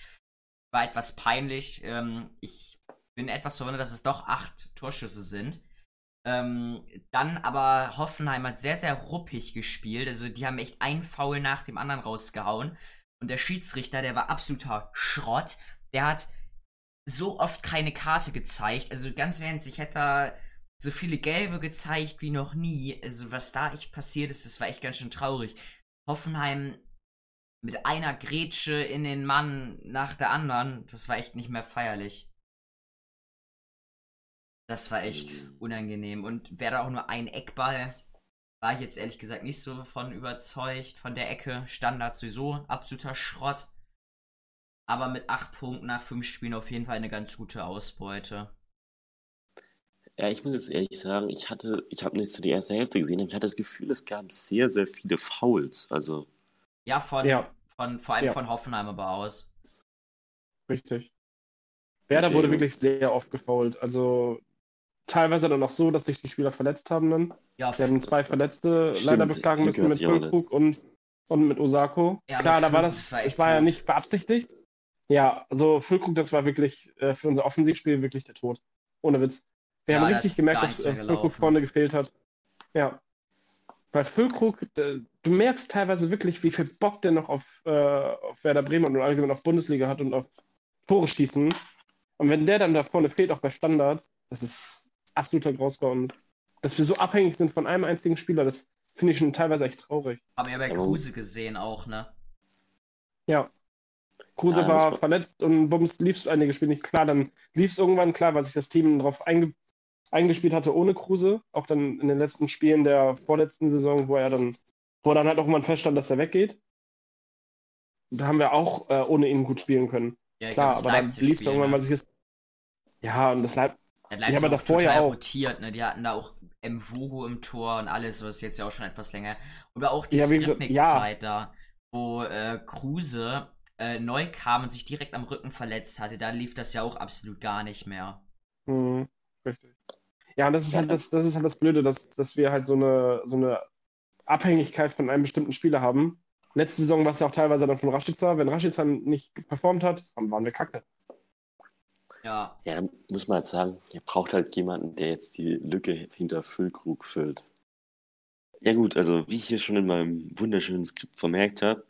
War etwas peinlich. Ähm, ich bin etwas verwundert, dass es doch 8 Torschüsse sind. Ähm, dann aber Hoffenheim hat sehr, sehr ruppig gespielt. Also die haben echt einen Foul nach dem anderen rausgehauen. Und der Schiedsrichter, der war absoluter Schrott. Der hat so oft keine Karte gezeigt. Also ganz Ernst, ich hätte da so viele Gelbe gezeigt wie noch nie. Also was da echt passiert ist, das war echt ganz schön traurig. Hoffenheim mit einer Grätsche in den Mann nach der anderen, das war echt nicht mehr feierlich. Das war echt Mhm. unangenehm. Und wäre da auch nur ein Eckball, war ich jetzt ehrlich gesagt nicht so von überzeugt. Von der Ecke, Standard sowieso, absoluter Schrott. Aber mit acht Punkten nach fünf Spielen auf jeden Fall eine ganz gute Ausbeute. Ja, ich muss jetzt ehrlich sagen, ich hatte, ich habe nicht so die erste Hälfte gesehen, aber ich hatte das Gefühl, es gab sehr, sehr viele Fouls. Also, Ja, von, Ja. von vor allem Ja. von Hoffenheim aber aus. Richtig. Werder Okay, wurde wirklich sehr oft gefoult. Also teilweise dann auch so, dass sich die Spieler verletzt haben dann. Ja, Wir haben zwei Verletzte Stimmt, leider beklagen müssen mit Füllkrug und, und mit Osako. Ja, Klar, da war das, das war es war ja nicht beabsichtigt. Ja, also Füllkrug, das war wirklich äh, für unser Offensivspiel wirklich der Tod. Ohne Witz. Wir Ja, haben richtig gemerkt, dass äh, Füllkrug vorne gefehlt hat. Ja. Weil Füllkrug, äh, du merkst teilweise wirklich, wie viel Bock der noch auf, äh, auf Werder Bremen und allgemein auf Bundesliga hat und auf Tore schießen. Und wenn der dann da vorne fehlt, auch bei Standards, das ist absoluter Grausbau. Und dass wir so abhängig sind von einem einzigen Spieler, das finde ich schon teilweise echt traurig. Haben wir bei Aber- Kruse gesehen auch, ne? Ja. Kruse Ja, war- verletzt und Bums lief es einige Spiele nicht. Klar, dann lief es irgendwann, klar, weil sich das Team darauf einge eingespielt hatte ohne Kruse. Auch dann in den letzten Spielen der vorletzten Saison, wo er dann, wo dann halt auch mal feststand, dass er weggeht. Da haben wir auch äh, ohne ihn gut spielen können. Ja, ich Klar, glaub, das aber dann lief es irgendwann, ne? weil sich das. Ja, und das Leip Hat Leipzig aber auch davor ja auch. rotiert, ne? Die hatten da auch Mvogo im Tor und alles, was jetzt ja auch schon etwas länger. Oder auch die Ja, gesagt, ja. Skripnik-Zeit da, wo äh, Kruse äh, neu kam und sich direkt am Rücken verletzt hatte, da lief das ja auch absolut gar nicht mehr. Mhm, richtig. Ja, und das ist halt das, das ist halt das Blöde, dass, dass wir halt so eine, so eine Abhängigkeit von einem bestimmten Spieler haben. Letzte Saison war es ja auch teilweise dann von Rashica. Wenn Rashica nicht performt hat, dann waren wir kacke. Ja, Ja, dann muss man halt sagen, ihr braucht halt jemanden, der jetzt die Lücke hinter Füllkrug füllt. Ja gut, also wie ich hier schon in meinem wunderschönen Skript vermerkt habe,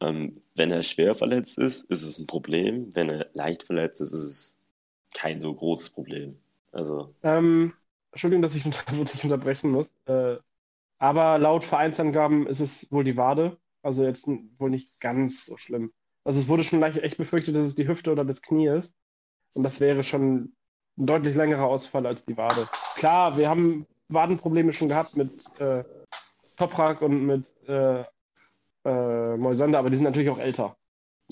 ähm, wenn er schwer verletzt ist, ist es ein Problem. Wenn er leicht verletzt ist, ist es kein so großes Problem. Also, Ähm, Entschuldigung, dass ich dich unterbrechen muss. Äh, aber laut Vereinsangaben ist es wohl die Wade. Also jetzt wohl nicht ganz so schlimm. Also es wurde schon leicht echt befürchtet, dass es die Hüfte oder das Knie ist. Und das wäre schon ein deutlich längerer Ausfall als die Wade. Klar, wir haben Wadenprobleme schon gehabt mit äh, Toprak und mit äh, äh, Moisander, aber die sind natürlich auch älter.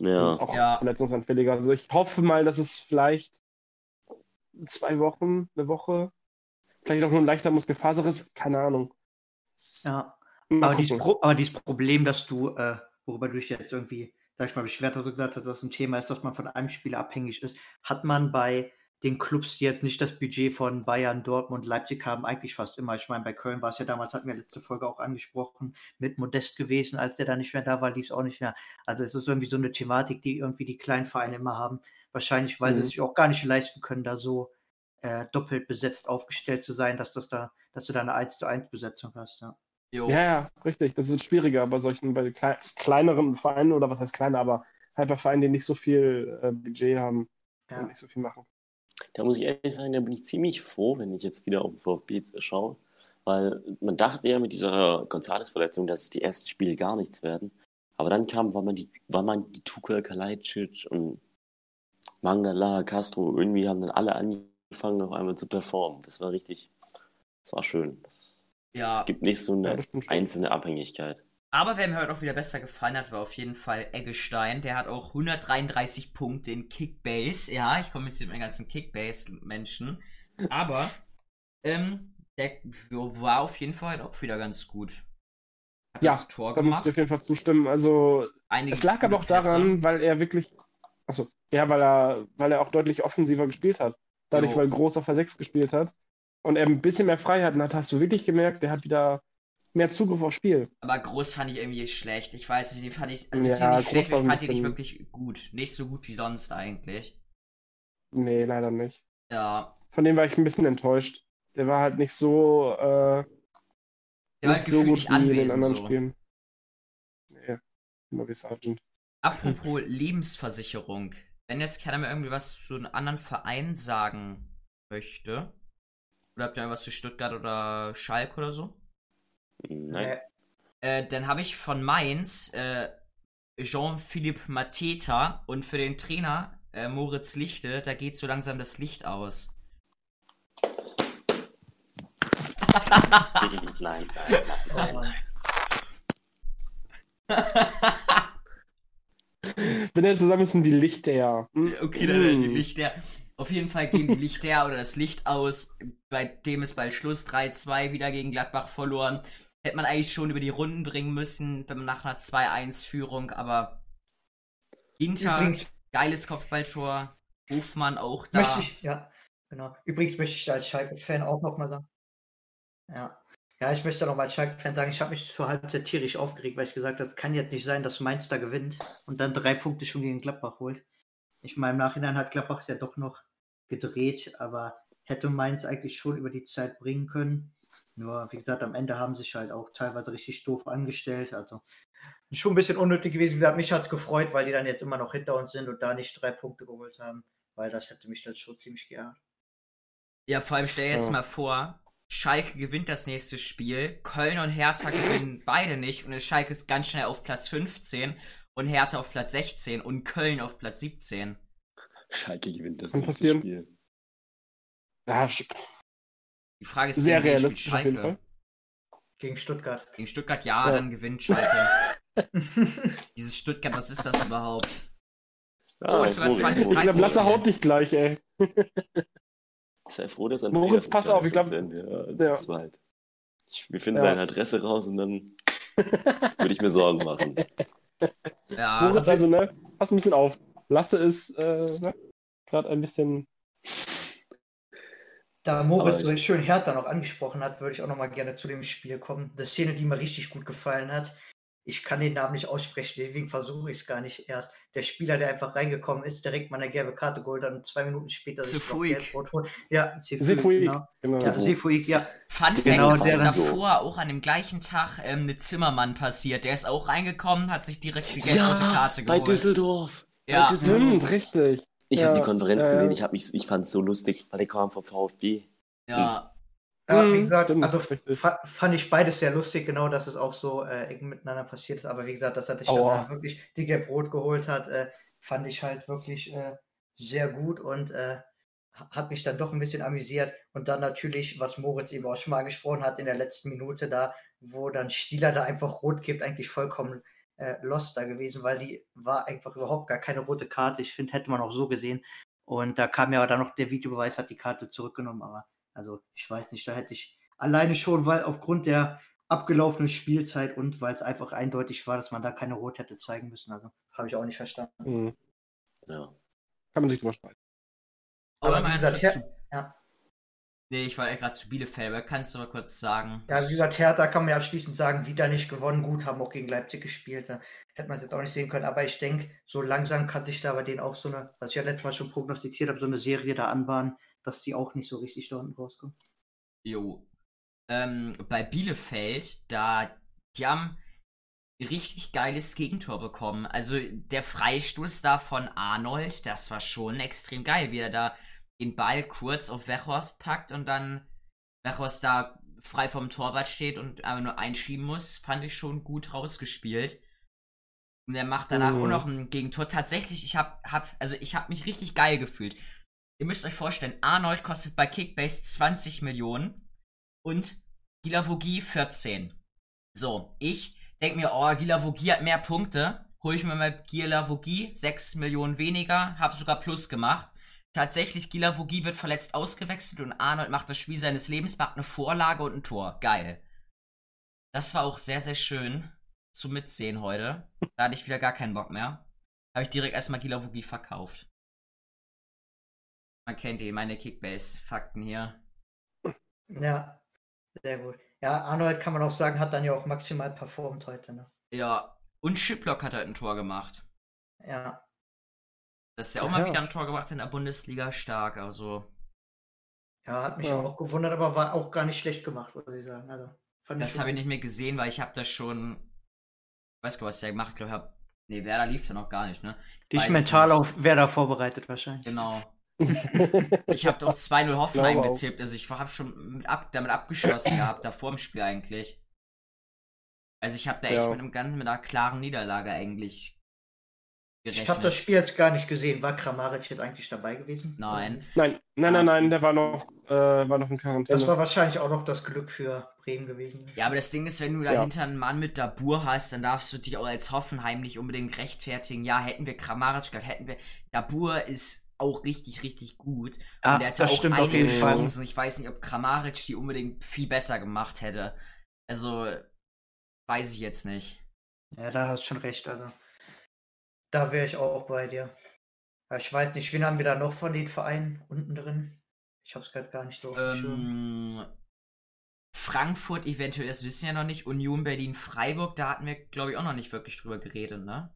ja. Und auch Ja. verletzungsanfälliger. Also ich hoffe mal, dass es vielleicht zwei Wochen, eine Woche, vielleicht auch nur ein leichter Muskelfaserriss, keine Ahnung. Ja. Mal Aber dieses. Pro aber dieses Problem, dass du, äh, worüber du dich jetzt irgendwie, sag ich mal, beschwert hast, gesagt hast, dass das ein Thema ist, dass man von einem Spieler abhängig ist, hat man bei den Clubs, die jetzt nicht das Budget von Bayern, Dortmund, Leipzig haben, eigentlich fast immer. Ich meine, bei Köln war es ja damals, hatten wir letzte Folge auch angesprochen, mit Modest gewesen, als der da nicht mehr da war, lief es auch nicht mehr. Also es ist irgendwie so eine Thematik, die irgendwie die kleinen Vereine immer haben. Wahrscheinlich, weil sie Mhm. sich auch gar nicht leisten können, da so äh, doppelt besetzt aufgestellt zu sein, dass das da, dass du da eine 1 zu 1 Besetzung hast, ja. jo. Ja, ja, richtig. Das ist schwieriger bei solchen, bei klei kleineren Vereinen oder was heißt kleiner, aber halt bei Vereinen, die nicht so viel äh, Budget haben ja. und nicht so viel machen. Da muss ich ehrlich sagen, da bin ich ziemlich froh, wenn ich jetzt wieder auf den VfB schaue. Weil man dachte ja mit dieser Gonzales-Verletzung, dass es die ersten Spiele gar nichts werden. Aber dann kam, war man die, war man die Tuchel, Kalajdzic und Mangala, Castro, irgendwie haben dann alle angefangen, auf einmal zu performen. Das war richtig, das war schön. Das, Ja, Es gibt nicht so eine einzelne Abhängigkeit. aber wer mir heute auch wieder besser gefallen hat, war auf jeden Fall Eggestein. Der hat auch 133 Punkte in Kickbase. Ja, ich komme jetzt mit meinen ganzen Kickbase-Menschen. Aber ähm, der war auf jeden Fall auch wieder ganz gut. Hat Ja, das Tor Da muss ich auf jeden Fall zustimmen. Also Einige es lag aber auch daran, weil er wirklich, achso, ja, weil er, weil er auch deutlich offensiver gespielt hat. Dadurch, Jo. weil Groß auf der 6 gespielt hat und er ein bisschen mehr Freiheiten hat, hast du wirklich gemerkt, der hat wieder mehr Zugriff aufs Spiel. Aber groß fand ich irgendwie schlecht. Ich weiß nicht, den fand ich, also Ja, nicht schlecht, ich fand ihn nicht wirklich gut. Nicht so gut wie sonst eigentlich. Nee, leider nicht. Ja. Von dem war ich ein bisschen enttäuscht. Der war halt nicht so, äh, Der war halt so gefühlt gut nicht wie in den anwesend anderen so. Spielen. Nee, immer wie Sargent. Apropos Lebensversicherung. Wenn jetzt keiner mehr irgendwie was zu einem anderen Verein sagen möchte, oder habt ihr irgendwas zu Stuttgart oder Schalke oder so? Nein. Äh, dann habe ich von Mainz äh, Jean-Philippe Mateta und für den Trainer äh, Moritz Lichte, da geht so langsam das Licht aus. nein, nein, nein, nein. Wenn er zusammen ist, sind die Lichter. Hm? Okay, dann werden die Mm. Lichter. Auf jeden Fall gehen die Lichter oder das Licht aus. Bei dem ist bald Schluss 3-2 wieder gegen Gladbach verloren. Hätte man eigentlich schon über die Runden bringen müssen, wenn man nach einer 2-1-Führung, aber Inter, Übrigens geiles Kopfballtor, Hofmann auch da. möchte ich, ja, genau. Übrigens möchte ich als Schalke-Fan auch nochmal sagen. Ja. Ja, ich möchte nochmal als Schalke-Fan sagen, ich habe mich zur Halbzeit tierisch aufgeregt, weil ich gesagt habe, das kann jetzt nicht sein, dass Mainz da gewinnt und dann drei Punkte schon gegen Gladbach holt. Ich meine, im Nachhinein hat Gladbach es ja doch noch gedreht, aber hätte Mainz eigentlich schon über die Zeit bringen können. Nur, wie gesagt, am Ende haben sich halt auch teilweise richtig doof angestellt. Also schon ein bisschen unnötig gewesen. Wie gesagt, mich hat es gefreut, weil die dann jetzt immer noch hinter uns sind und da nicht drei Punkte geholt haben, weil das hätte mich dann schon ziemlich geärgert. Ja, vor allem stell dir jetzt Ja. mal vor, Schalke gewinnt das nächste Spiel, Köln und Hertha gewinnen beide nicht und Schalke ist ganz schnell auf Platz 15 und Hertha auf Platz 16 und Köln auf Platz 17. Schalke gewinnt das nächste. Spiel. Ja, sch- Die Frage ist, sehr realistisch auf jeden Fall. Gegen Stuttgart. Gegen Stuttgart ja, Ja. dann gewinnt Schalke. Dieses Stuttgart, was ist das überhaupt? Ah, Oh, ist sogar Moritz, 20, Moritz, Dieser 30 Blasser Moritz. haut dich gleich, ey. Sei froh, dass er Moritz, pass auf, ich glaub- werden wir äh, Ja. zu zweit. Ich, wir finden Ja. deine Adresse raus und dann würde ich mir Sorgen machen. Ja, Moritz, also, ne? pass ein bisschen auf. Lasse ist äh, ne? gerade ein bisschen. Da Moritz so schön Hertha noch angesprochen hat, würde ich auch noch mal gerne zu dem Spiel kommen. Eine Szene, die mir richtig gut gefallen hat. Ich kann den Namen nicht aussprechen, deswegen versuche ich es gar nicht erst. Der Spieler, der einfach reingekommen ist, direkt mal eine gelbe Karte geholt hat und zwei Minuten später sich noch Cefuig. gelb-rot holt. Ja, Sefuig. genau. Genau. Ja, Cefuig, ja. Fun Fact, Genau, das ist dann so- davor auch an dem gleichen Tag ähm, mit Zimmermann passiert. Der ist auch reingekommen, hat sich direkt die gelbe Ja, Karte bei geholt. Düsseldorf. Ja. Bei Düsseldorf. Stimmt, richtig. Ich Ja, habe die Konferenz äh, gesehen, ich, mich, ich fand es so lustig, weil der kam vom VfB. Ja, Ja, wie Mhm, gesagt, stimmt, also fa fand ich beides sehr lustig, genau, dass es auch so äh, eng miteinander passiert ist. Aber wie gesagt, dass er sich dann wirklich die Gelb-Rot geholt hat, äh, fand ich halt wirklich äh, sehr gut und äh, ha- hat mich dann doch ein bisschen amüsiert. Und dann natürlich, was Moritz eben auch schon mal angesprochen hat in der letzten Minute da, wo dann Stieler da einfach rot gibt, eigentlich vollkommen äh, lost da gewesen, weil die war einfach überhaupt gar keine rote Karte. Ich finde, hätte man auch so gesehen. Und da kam ja dann noch der Videobeweis, hat die Karte zurückgenommen, aber also ich weiß nicht, da hätte ich alleine schon, weil aufgrund der abgelaufenen Spielzeit und weil es einfach eindeutig war, dass man da keine Rot hätte zeigen müssen. Also habe ich auch nicht verstanden. Mhm. Ja. Kann man sich drüber streiten. aber, Aber wie meinst gesagt, du Her- zu, ja. Nee, ich war ja gerade zu Bielefeld, aber kannst du mal kurz sagen? Ja, wie gesagt, Hertha kann man ja abschließend sagen, wieder nicht gewonnen. Gut, haben auch gegen Leipzig gespielt. Da hätte man es jetzt auch nicht sehen können. Aber ich denke, so langsam kann sich da bei denen auch so eine, was ich ja letztes Mal schon prognostiziert habe, so eine Serie da anbahnen, dass die auch nicht so richtig da unten rauskommen. Jo. Ähm, bei Bielefeld, da, die haben richtig geiles Gegentor bekommen. Also der Freistoß da von Arnold, das war schon extrem geil, wie er da den Ball kurz auf Wechhorst packt und dann Wechhorst da frei vom Torwart steht und aber nur einschieben muss, fand ich schon gut rausgespielt. Und er macht danach Mhm. auch noch ein Gegentor. Tatsächlich, ich hab, hab, also ich hab mich richtig geil gefühlt. Ihr müsst euch vorstellen, Arnold kostet bei Kickbase 20 Millionen und Gilavogi 14. So, ich denke mir, oh, Gilavogi hat mehr Punkte. Hol ich mir mal Gilavogi, 6 Millionen weniger, hab sogar Plus gemacht. Tatsächlich, Gilavogi wird verletzt ausgewechselt und Arnold macht das Spiel seines Lebens, macht eine Vorlage und ein Tor. Geil. Das war auch sehr, sehr schön zu mitsehen heute. Da hatte ich wieder gar keinen Bock mehr. Habe ich direkt erstmal Gilavogi verkauft. Man kennt eh meine Kickbase-Fakten hier. Ja, sehr gut. Ja, Arnold kann man auch sagen, hat dann ja auch maximal performt heute. Ne? Ja, und Schiplock hat halt ein Tor gemacht. Ja, Das ist ja auch mal wieder ein Tor gemacht in der Bundesliga stark. Also, ja, hat mich Ja. auch gewundert, aber war auch gar nicht schlecht gemacht, muss ich sagen. Also, fand das habe ich nicht mehr gesehen, weil ich habe das schon. Ich weiß gar nicht, was der gemacht hat. Ich glaube, hab. Nee, Werder lief ja noch gar nicht, ne? Dich mental nicht. auf Werder vorbereitet wahrscheinlich. Genau. Ich habe doch 2-0 Hoffenheim getippt. Also ich habe schon mit ab, damit abgeschlossen gehabt, da vor dem Spiel eigentlich. Also ich habe da echt Ja. mit einem ganzen, mit einer klaren Niederlage eigentlich gerechnet. Ich habe das Spiel jetzt gar nicht gesehen. War Kramaric jetzt eigentlich dabei gewesen? Nein. Nein, nein, nein, nein, der war noch, äh, war noch in Quarantäne. Das war wahrscheinlich auch noch das Glück für Bremen gewesen. Ja, aber das Ding ist, wenn du Ja. dahinter einen Mann mit Dabur hast, dann darfst du dich auch als Hoffenheim nicht unbedingt rechtfertigen. Ja, hätten wir Kramaric gehabt, hätten wir. Dabur ist auch richtig, richtig gut. Ah, und der hatte das auch einige. Chancen. Ich weiß nicht, ob Kramaric die unbedingt viel besser gemacht hätte. Also, weiß ich jetzt nicht. Ja, da hast du schon recht. Also, da wäre ich auch bei dir. Ja, ich weiß nicht, wen haben wir da noch von den Vereinen unten drin? Ich habe es gerade gar nicht so. Ähm, Frankfurt eventuell, das wissen wir ja noch nicht. Union Berlin Freiburg, da hatten wir, glaube ich, auch noch nicht wirklich drüber geredet, ne?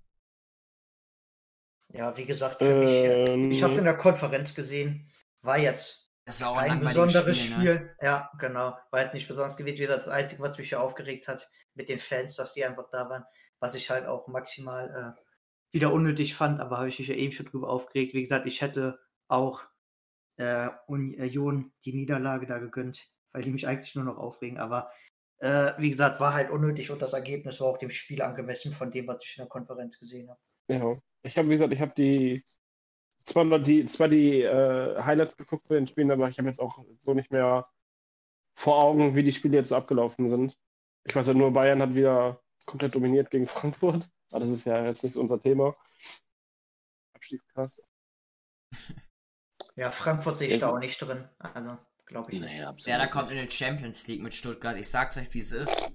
Ja, wie gesagt, für mich, äh, Ähm, ich habe es in der Konferenz gesehen. War jetzt Das war auch ein besonderes Spiel, Spiel. ne? Ja, genau. War jetzt nicht besonders gewesen. Wie gesagt, das Einzige, was mich ja aufgeregt hat mit den Fans, dass die einfach da waren, was ich halt auch maximal äh, wieder unnötig fand, aber habe ich mich ja eben schon drüber aufgeregt. Wie gesagt, ich hätte auch äh, Union die Niederlage da gegönnt, weil die mich eigentlich nur noch aufregen. Aber äh, wie gesagt, war halt unnötig und das Ergebnis war auch dem Spiel angemessen von dem, was ich in der Konferenz gesehen habe. Ja, ich habe, wie gesagt, ich habe die zwar noch die, zwar die äh, Highlights geguckt für den Spielen, aber ich habe jetzt auch so nicht mehr vor Augen, wie die Spiele jetzt so abgelaufen sind. Ich weiß ja nur, Bayern hat wieder komplett dominiert gegen Frankfurt. Aber das ist ja jetzt nicht unser Thema. Abschiedscast. Ja, Frankfurt sehe ich da auch nicht drin. Also, glaube ich nicht. Naja, absolut. Ja, da kommt in die Champions League mit Stuttgart. Ich sag's euch, wie es ist.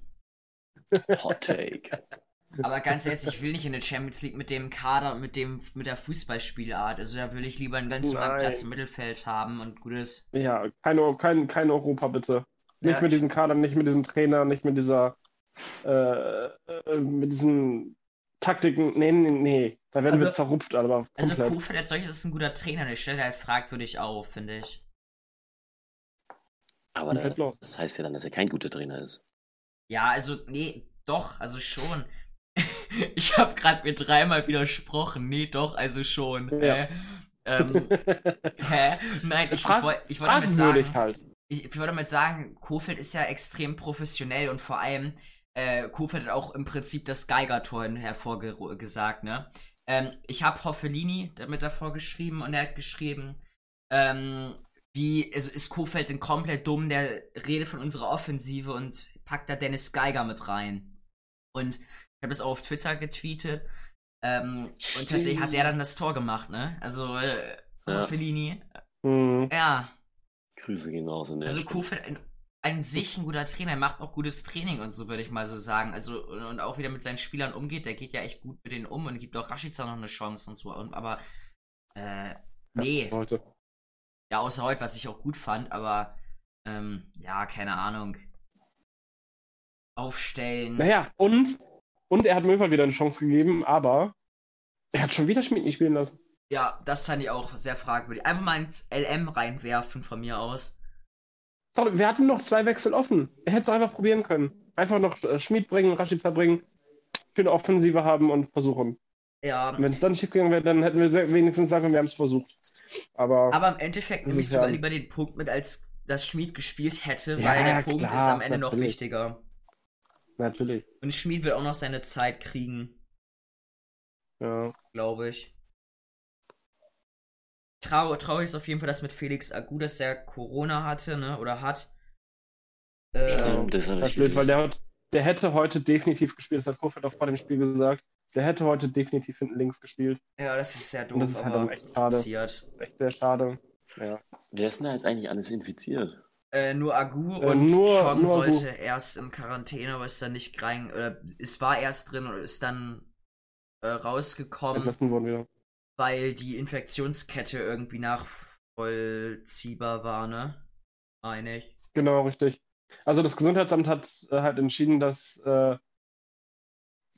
Hot Take. Aber ganz ehrlich, ich will nicht in der Champions League mit dem Kader, mit dem, mit der Fußballspielart. Also da will ich lieber einen ganz normalen. Platz im Mittelfeld haben und gutes. Ja, kein, kein, kein Europa bitte. Nicht Ja, mit diesem Kader, nicht mit diesem Trainer, nicht mit dieser, äh, äh, mit diesen Taktiken. Nee, nee, nee. Da werden wir Also- zerrupft, aber Also komplett. Kofeld als solches ist ein guter Trainer, der stellt halt fragwürdig auf, finde ich. Aber da, das heißt ja dann, dass er kein guter Trainer ist. Ja, also, nee, doch, also schon. ich habe gerade mir dreimal widersprochen. Nee, doch, also schon. Ja. Hä? Ähm, hä? Nein, ich, ich, ich wollte damit sagen. Halt. ich, ich wollte damit sagen, Kofeld ist ja extrem professionell und vor allem, äh, Kofeld hat auch im Prinzip das Geigertor hervorgesagt, ne? Ähm, ich habe Hoffelini damit davor geschrieben und er hat geschrieben, ähm, wie, also ist Kofeld denn komplett dumm, der redet von unserer Offensive und packt da Dennis Geiger mit rein. Und ich habe es auch auf Twitter getweetet. Ähm, und tatsächlich hat der dann das Tor gemacht, ne? Also, äh, Ja. Hoffelini, Hm. ja, Grüße gehen raus in der also. Kofeld ein, an sich ein guter Trainer, er macht auch gutes Training und so, würde ich mal so sagen. Also, und und auch wieder mit seinen Spielern umgeht, der geht ja echt gut mit denen um und gibt auch Rashica noch eine Chance und so. Und, aber, äh, nee, Leute. ja, außer heute, was ich auch gut fand, aber, ähm, ja, keine Ahnung. Aufstellen. Naja, und, und er hat Möwald wieder eine Chance gegeben, aber er hat schon wieder Schmied nicht spielen lassen. Ja, das fand ich auch sehr fragwürdig. Einfach mal ins LM reinwerfen von mir aus. Sorry, wir hatten noch zwei Wechsel offen. Er hätte es einfach probieren können. Einfach noch äh, Schmied bringen, Rashica bringen, schöne Offensive haben und versuchen. Ja, wenn es dann schief gegangen wäre, dann hätten wir wenigstens sagen können, wir haben es versucht. Aber, Aber im Endeffekt nehme ich sogar lieber den Punkt mit, als dass Schmid gespielt hätte, Ja, weil der Punkt klar, ist am Ende noch wichtiger. Natürlich. Und Schmid wird auch noch seine Zeit kriegen, Ja. glaube ich. Trau traurig ist auf jeden Fall, dass mit Felix Agu, dass der Corona hatte, ne, oder hat. Äh, Stimmt, das habe Das ich ist blöd, weil der, hat- der hätte heute definitiv gespielt. Das hat Kofeld auch vor dem Spiel gesagt. Der hätte heute definitiv hinten links gespielt. ja, das ist sehr doof, Und das ist halt echt schade. passiert. Echt sehr schade. Ja. Wer ist denn da jetzt eigentlich alles infiziert? Äh, nur Agu Äh, und nur- Chong nur Agu. sollte erst in Quarantäne, aber ist dann nicht rein, oder es war erst drin und ist dann äh, rausgekommen. Entlassen worden wieder. weil die Infektionskette irgendwie nachvollziehbar war, ne? Meine ich. Genau, richtig. Also das Gesundheitsamt hat halt entschieden, dass äh,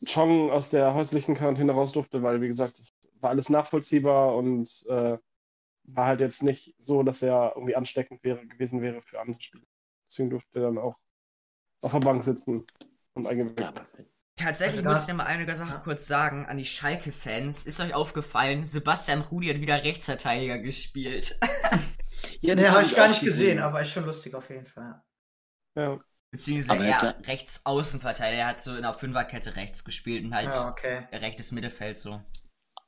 Chong aus der häuslichen Quarantäne raus durfte, weil, wie gesagt, es war alles nachvollziehbar und war halt jetzt nicht so, dass er irgendwie ansteckend wäre, gewesen wäre für andere Spieler. Deswegen durfte er dann auch auf der Bank sitzen und Ja, eingewechselt. perfekt. Tatsächlich Also da- muss ich noch mal einige Sachen Ja. kurz sagen an die Schalke-Fans. Ist euch aufgefallen, Sebastian Rudi hat wieder Rechtsverteidiger gespielt. Ja, Nee, habe hab ich gar nicht gesehen, aber ist schon lustig auf jeden Fall. Ja. Beziehungsweise Aber eher klar. Rechtsaußenverteidiger. Er hat so in der Fünferkette rechts gespielt und halt Ja, okay. rechtes Mittelfeld so.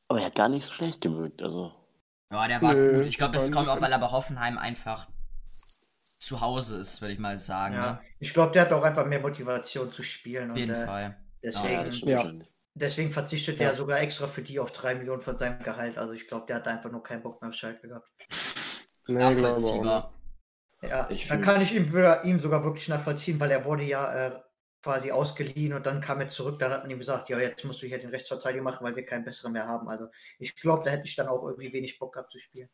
Aber er hat gar nicht so schlecht gewirkt. Also, Ja, der war Nö, gut. Ich glaube, das kommt auch, weil er bei Hoffenheim einfach zu Hause ist, würde ich mal sagen. Ja. Ne? Ich glaube, der hat auch einfach mehr Motivation zu spielen. Auf Und, jeden äh, Fall. Deswegen, ja, deswegen verzichtet Ja. er sogar extra für die auf drei Millionen von seinem Gehalt. Also ich glaube, der hat einfach nur keinen Bock mehr auf Schalke gehabt. Nee, glaube. Ja, Ich dann kann ich ihm, ihm sogar wirklich nachvollziehen, weil er wurde ja äh, quasi ausgeliehen und dann kam er zurück. Dann hat man ihm gesagt, ja, jetzt musst du hier den Rechtsverteidiger machen, weil wir keinen besseren mehr haben. Also ich glaube, da hätte ich dann auch irgendwie wenig Bock gehabt zu spielen.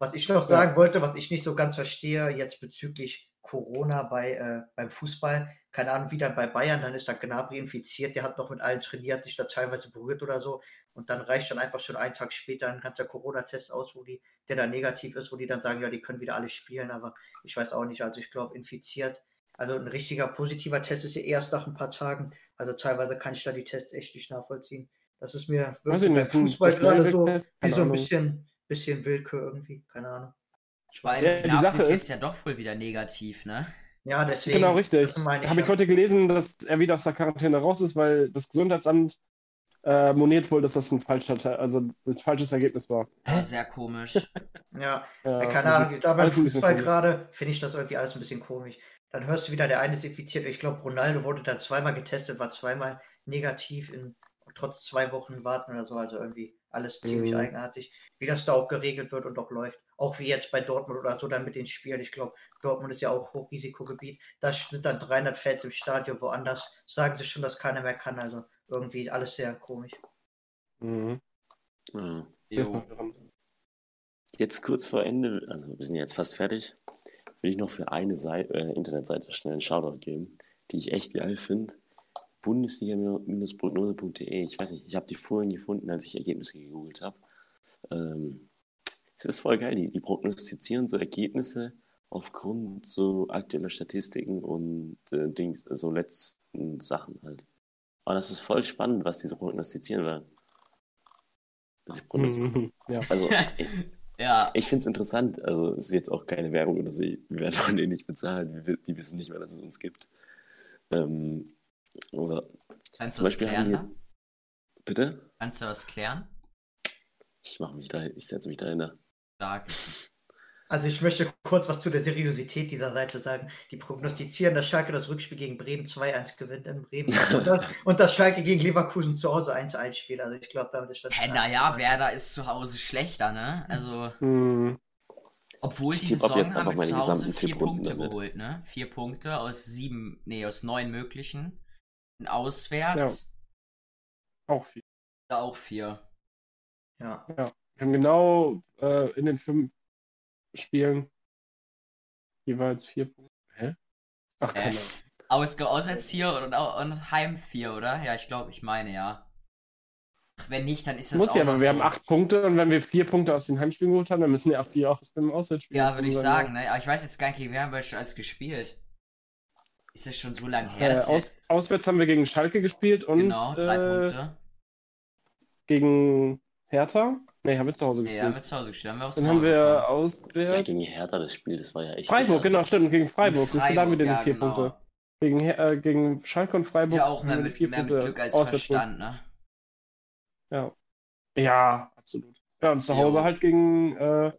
Was ich noch sagen wollte, was ich nicht so ganz verstehe, jetzt bezüglich Corona bei, äh, beim Fußball, keine Ahnung, wie dann bei Bayern, dann ist da Gnabry infiziert, der hat noch mit allen trainiert, sich da teilweise berührt oder so. Und dann reicht dann einfach schon einen Tag später ein ganzer Corona-Test aus, wo die, der dann negativ ist, wo die dann sagen, ja, die können wieder alle spielen, aber ich weiß auch nicht, also ich glaube, infiziert. Also ein richtiger positiver Test ist ja erst nach ein paar Tagen. Also teilweise kann ich da die Tests echt nicht nachvollziehen. Das ist mir wirklich ich beim ein Fußball gerade so, wie so ein bisschen, bisschen Willkür irgendwie, keine Ahnung. Vor allem, Ja, die Sache ist jetzt ist- ja doch wohl wieder negativ, ne? Ja, deswegen. Genau, richtig. ich Habe ich ja. heute gelesen, dass er wieder aus der Quarantäne raus ist, weil das Gesundheitsamt äh, moniert wohl, dass das ein falscher, also ein falsches Ergebnis war. Sehr komisch. Ja, Ja, keine also Ahnung, da beim Fußball gerade finde ich das irgendwie alles ein bisschen komisch. Dann hörst du wieder, der eine ist infiziert. Ich glaube, Ronaldo wurde dann zweimal getestet, war zweimal negativ in trotz zwei Wochen warten oder so. Also irgendwie alles ziemlich Mhm. eigenartig, wie das da auch geregelt wird und auch läuft. Auch wie jetzt bei Dortmund oder so dann mit den Spielen. Ich glaube, Dortmund ist ja auch Hochrisikogebiet. Da sind dann 300 Fans im Stadion. Woanders sagen sie schon, dass keiner mehr kann. Also irgendwie alles sehr komisch. Mhm. Ja. Jo. Jetzt kurz vor Ende, also wir sind jetzt fast fertig, will ich noch für eine Seite, äh, Internetseite schnell einen Shoutout geben, die ich echt geil finde. Bundesliga-prognose.de. Ich weiß nicht, ich habe die vorhin gefunden, als ich Ergebnisse gegoogelt habe. Ähm, es ist voll geil, die, die prognostizieren so Ergebnisse aufgrund so aktueller Statistiken und äh, Dings, so letzten Sachen halt. Aber das ist voll spannend, was die so prognostizieren werden. Das ist prognostizieren. Mhm. Ja. Also, ich, Ja, ich finde es interessant. Also, es ist jetzt auch keine Werbung oder so. Wir werden von denen nicht bezahlt. Die wissen nicht mal, dass es uns gibt. Ähm, oder kannst du was klären? wir. Bitte? Kannst du was klären? Ich mache mich da, ich setze mich dahinter. Stark. Also ich möchte kurz was zu der Seriosität dieser Seite sagen. Die prognostizieren, dass Schalke das Rückspiel gegen Bremen 2-1 gewinnt in Bremen und, das, und dass Schalke gegen Leverkusen zu Hause 1-1 spielt. Also ich glaube, damit ist das... Hä, naja, Werder ist zu Hause schlechter, ne? Also, Mhm. obwohl Ich die Saison jetzt haben einfach wir meine zu Hause gesamten vier Tipprunden Punkte damit. geholt, ne? Vier Punkte aus sieben, nee, aus neun möglichen. Und auswärts Auch viel. da auch vier. Ja. Wir haben genau äh, in den fünf Spielen jeweils vier Punkte. Hä? Ach, Äh. keine Ahnung. Ausge auswärts vier und, und Heim vier, oder? Ja, ich glaube, ich meine, ja. Wenn nicht, dann ist das Muss ja, aber wir so. haben acht Punkte und wenn wir vier Punkte aus den Heimspielen geholt haben, dann müssen ja auch die auch aus dem Auswärtsspiel. Ja, würde ich sagen, ne? Aber ich weiß jetzt gar nicht, gegen wer haben wir schon alles gespielt. Ist das schon so lange her? Äh, aus, auswärts haben wir gegen Schalke gespielt und genau, drei äh, Punkte. gegen Hertha. Nee, haben wir zu Hause Nee, gespielt. haben wir zu Hause gespielt. Haben wir Dann haben wir Ja, auswärts. gegen Hertha das Spiel, das war ja echt. Freiburg, genau, stimmt, gegen Freiburg. Siehst du, da haben wir Freiburg, den ja, vier genau. Punkte. Gegen, äh, gegen Schalke und Freiburg Ist ja auch mehr mit, vier mehr mit Punkte Glück als auswärts Verstand, ne? Ja. ja, absolut. Ja, und zu Jo. Hause halt gegen äh,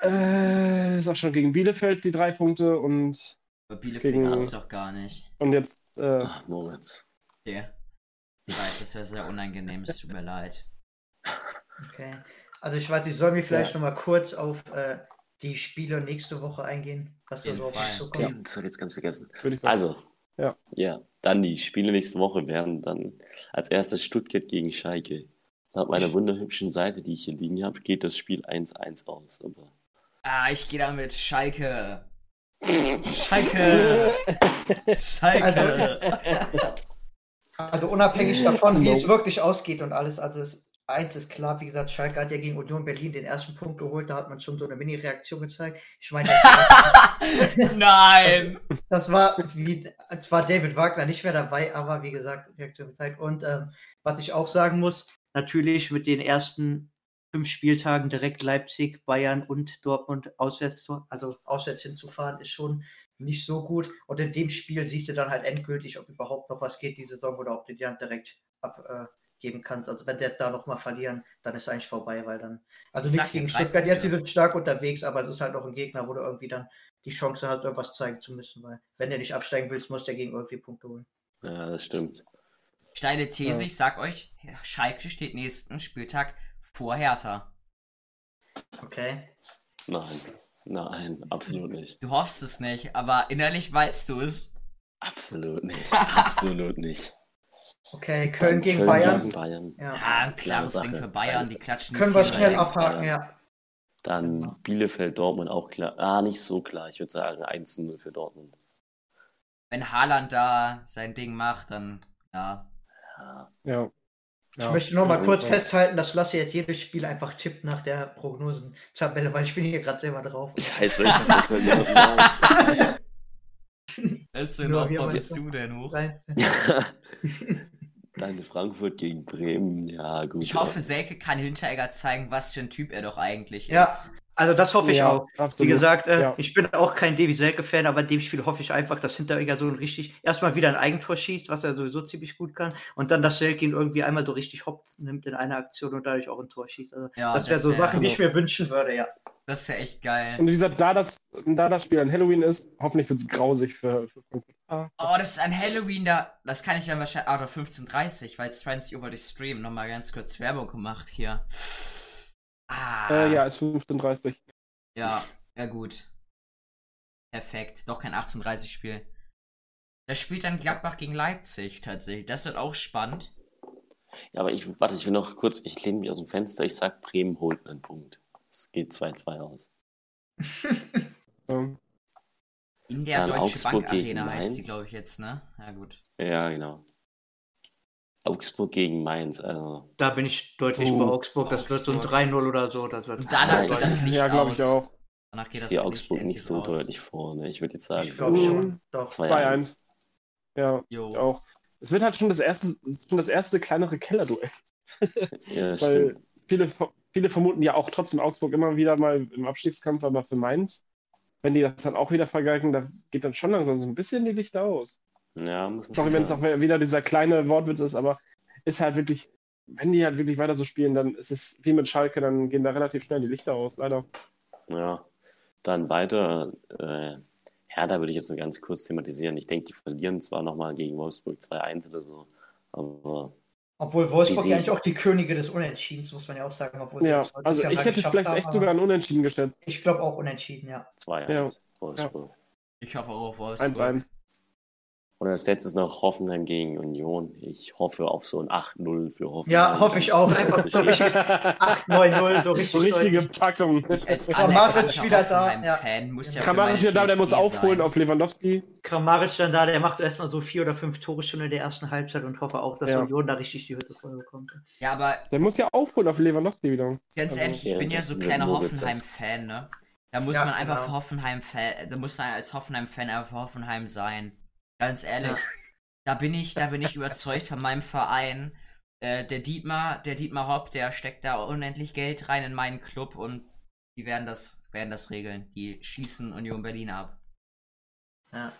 äh, sag schon, gegen Bielefeld die drei Punkte und, Aber Bielefeld Gegen- gibt's doch gar nicht. und jetzt äh, Ach, Moritz. Okay. Ich weiß, das wäre sehr unangenehm, es tut mir leid. Okay. Also ich weiß, ich soll mir vielleicht Ja. noch mal kurz auf äh, die Spiele nächste Woche eingehen, was da so auf Fall. uns zukommt. Ja, das habe ich jetzt ganz vergessen. Also, Ja. ja, dann die Spiele nächste Woche wären dann als erstes Stuttgart gegen Schalke. Laut meiner wunderhübschen Seite, die ich hier liegen habe, geht das Spiel 1-1 aus. Aber Ah, ich gehe da mit Schalke. Schalke! Schalke! Also unabhängig davon, wie es wirklich ausgeht und alles, also es, eins ist klar, wie gesagt, Schalke hat ja gegen Union Berlin den ersten Punkt geholt, da hat man schon so eine Mini-Reaktion gezeigt. Ich meine, Nein! das war wie, zwar David Wagner nicht mehr dabei, aber wie gesagt, Reaktion gezeigt. Und ähm, was ich auch sagen muss, natürlich mit den ersten fünf Spieltagen direkt Leipzig, Bayern und Dortmund auswärts, zu, also auswärts hinzufahren, ist schon nicht so gut. Und in dem Spiel siehst du dann halt endgültig, ob überhaupt noch was geht die Saison oder ob du die dann direkt abgeben kannst. Also wenn der da noch mal verlieren, dann ist eigentlich vorbei, weil dann, also Ich nichts gegen Stuttgart, jetzt die sind stark unterwegs, aber es ist halt noch ein Gegner, wo du irgendwie dann die Chance hast, irgendwas zeigen zu müssen, weil wenn du nicht absteigen willst, musst du gegen irgendwie Punkte holen. ja, das stimmt. Steile These, Ja. ich sag euch, Schalke steht nächsten Spieltag vor Hertha. Okay. Nein, nein, absolut nicht. Du hoffst es nicht, aber innerlich weißt du es. Absolut nicht. Absolut nicht. Okay, Köln Dann gegen Köln Bayern. Gegen Bayern. Ja. Ja, ein klares Sache. Ding für Bayern, die klatschen Können wir schnell abhaken, ja. Dann Bielefeld, Dortmund auch klar. Ah, nicht so klar. Ich würde sagen 1-0 für Dortmund. Wenn Haaland da sein Ding macht, dann ja. Ja. Ja. Ich Ja. möchte noch mal kurz ja. festhalten, dass Lasse jetzt jedes Spiel einfach tippt nach der Prognosen-Tabelle, weil ich bin hier gerade selber drauf. Scheiße, ich hab das vergessen. Was für ein Nur wir Opfer mal bist du denn hoch? Rein. Dann Frankfurt gegen Bremen. Ja, gut. Ich hoffe, Selke kann Hinteregger zeigen, was für ein Typ er doch eigentlich Ja. ist. Also das hoffe ich Ja, auch. Wie absolut. gesagt, äh, Ja. ich bin auch kein Davy Selke-Fan, aber in dem Spiel hoffe ich einfach, dass Hinteregger so ein richtig erstmal wieder ein Eigentor schießt, was er sowieso ziemlich gut kann, und dann, dass Selke ihn irgendwie einmal so richtig hopp nimmt in einer Aktion und dadurch auch ein Tor schießt. Also Ja, das wäre so wär- Sachen, die ich mir wünschen würde, ja. Das ist ja echt geil. Und wie gesagt, da das, da das Spiel an Halloween ist, hoffentlich wird es grausig für, für Oh, das ist ein Halloween, da, das kann ich dann wahrscheinlich, ah, oder 15.30 weil es 20 Uhr wollte ich streamen. Nochmal ganz kurz Werbung gemacht hier. Ah. äh, ja, ist 15.30 Ja, ja gut. Perfekt. Doch kein 18.30 Spiel. Da spielt dann Gladbach gegen Leipzig tatsächlich. Das wird auch spannend. Ja, aber ich, warte, ich will noch kurz, ich lehne mich aus dem Fenster, ich sag, Bremen holt einen Punkt. Es geht 2-2 aus. Ähm, In der Dann Deutsche Augsburg Bank Arena heißt die, Mainz. glaube ich, jetzt, ne? Ja, gut. Ja, genau. Augsburg gegen Mainz, also. Da bin ich deutlich Oh, bei Augsburg. Das wird so ein Augsburg. 3-0 oder so. Das wird Und danach geht das Licht ja, glaube ich auch. Danach geht Ich das sehe Licht Augsburg nicht so aus. deutlich vorne. Ich würde jetzt sagen, Ich glaube so schon. Doch. 2-1. Ja, Jo. auch. Es wird halt schon das erste, schon das erste kleinere Kellerduell. Ja, Weil stimmt. viele, viele vermuten ja auch trotzdem Augsburg immer wieder mal im Abstiegskampf, aber für Mainz, wenn die das dann auch wieder vergeigen, da geht dann schon langsam so ein bisschen die Lichter aus. Ja, muss man Sorry, wenn es auch wieder dieser kleine Wortwitz ist, aber ist halt wirklich, wenn die halt wirklich weiter so spielen, dann ist es wie mit Schalke, dann gehen da relativ schnell die Lichter aus, leider. Ja, dann weiter. Äh, Hertha würde ich jetzt nur ganz kurz thematisieren. Ich denke, die verlieren zwar nochmal gegen Wolfsburg 2-1 oder so, aber Obwohl Wolfsburg ja eigentlich auch die Könige des Unentschiedens, muss man ja auch sagen. Obwohl sie Ja, also ich ja hätte vielleicht haben, echt sogar ein Unentschieden geschätzt. Ich glaube auch unentschieden, ja. 2-1 Wolfsburg. Ich hoffe auch auf Wolfsburg. 1-1. Und als letztes noch Hoffenheim gegen Union. Ich hoffe auf so ein 8-0 für Hoffenheim. Ja, hoffe ich auch. Einfach so richtig 8-9-0, so richtig. So richtige deutlich. Packung. Als Kramaric wieder da, Hoffenheim-Fan muss ja Kramaric ja da, der muss aufholen sein. auf Lewandowski. Kramaric dann da, der macht erstmal so vier oder fünf Tore schon in der ersten Halbzeit und hoffe auch, dass Ja. Union da richtig die Hütte voll bekommt. Ja, aber Der muss ja aufholen auf Lewandowski wieder. ganz Also, ehrlich, ich ja, bin ja so kleiner Hoffenheim-Fan, ne? Da muss Ja, man einfach genau. für Hoffenheim-Fan, da muss man als Hoffenheim-Fan einfach für Hoffenheim sein. Ganz ehrlich. Ja. Da bin ich, da bin ich überzeugt von meinem Verein. Äh, der Dietmar, der Dietmar Hopp, der steckt da unendlich Geld rein in meinen Club und die werden das, werden das regeln. Die schießen Union Berlin ab. Ja.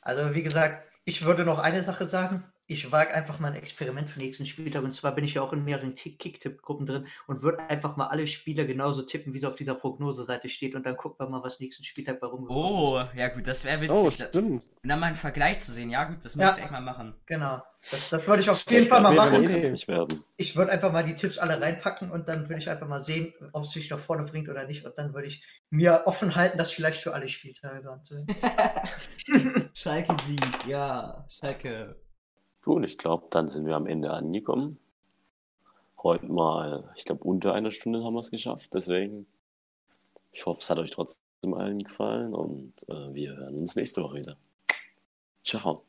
Also wie gesagt, ich würde noch eine Sache sagen. Ich wage einfach mal ein Experiment für nächsten Spieltag. Und zwar bin ich ja auch in mehreren Kick- Kick-Tipp-Gruppen drin und würde einfach mal alle Spieler genauso tippen, wie es auf dieser Prognoseseite steht. Und dann gucken wir mal, was nächsten Spieltag bei rumgekommen Oh, ja gut, das wäre Oh, witzig. Da- stimmt. Und dann mal einen Vergleich zu sehen. Ja gut, das Ja. müsst ihr echt mal machen. Genau. Das, das würde ich auf jeden Fall mal machen. Ich würde einfach mal die Tipps alle reinpacken und dann würde ich einfach mal sehen, ob es mich nach vorne bringt oder nicht. Und dann würde ich mir offen halten, das vielleicht für alle Spieltage sein zu. Schalke Sieg, ja, Schalke. Gut, ich glaube, dann sind wir am Ende angekommen. Heute mal, ich glaube, unter einer Stunde haben wir es geschafft. Deswegen, ich hoffe, es hat euch trotzdem allen gefallen und äh, wir hören uns nächste Woche wieder. Ciao.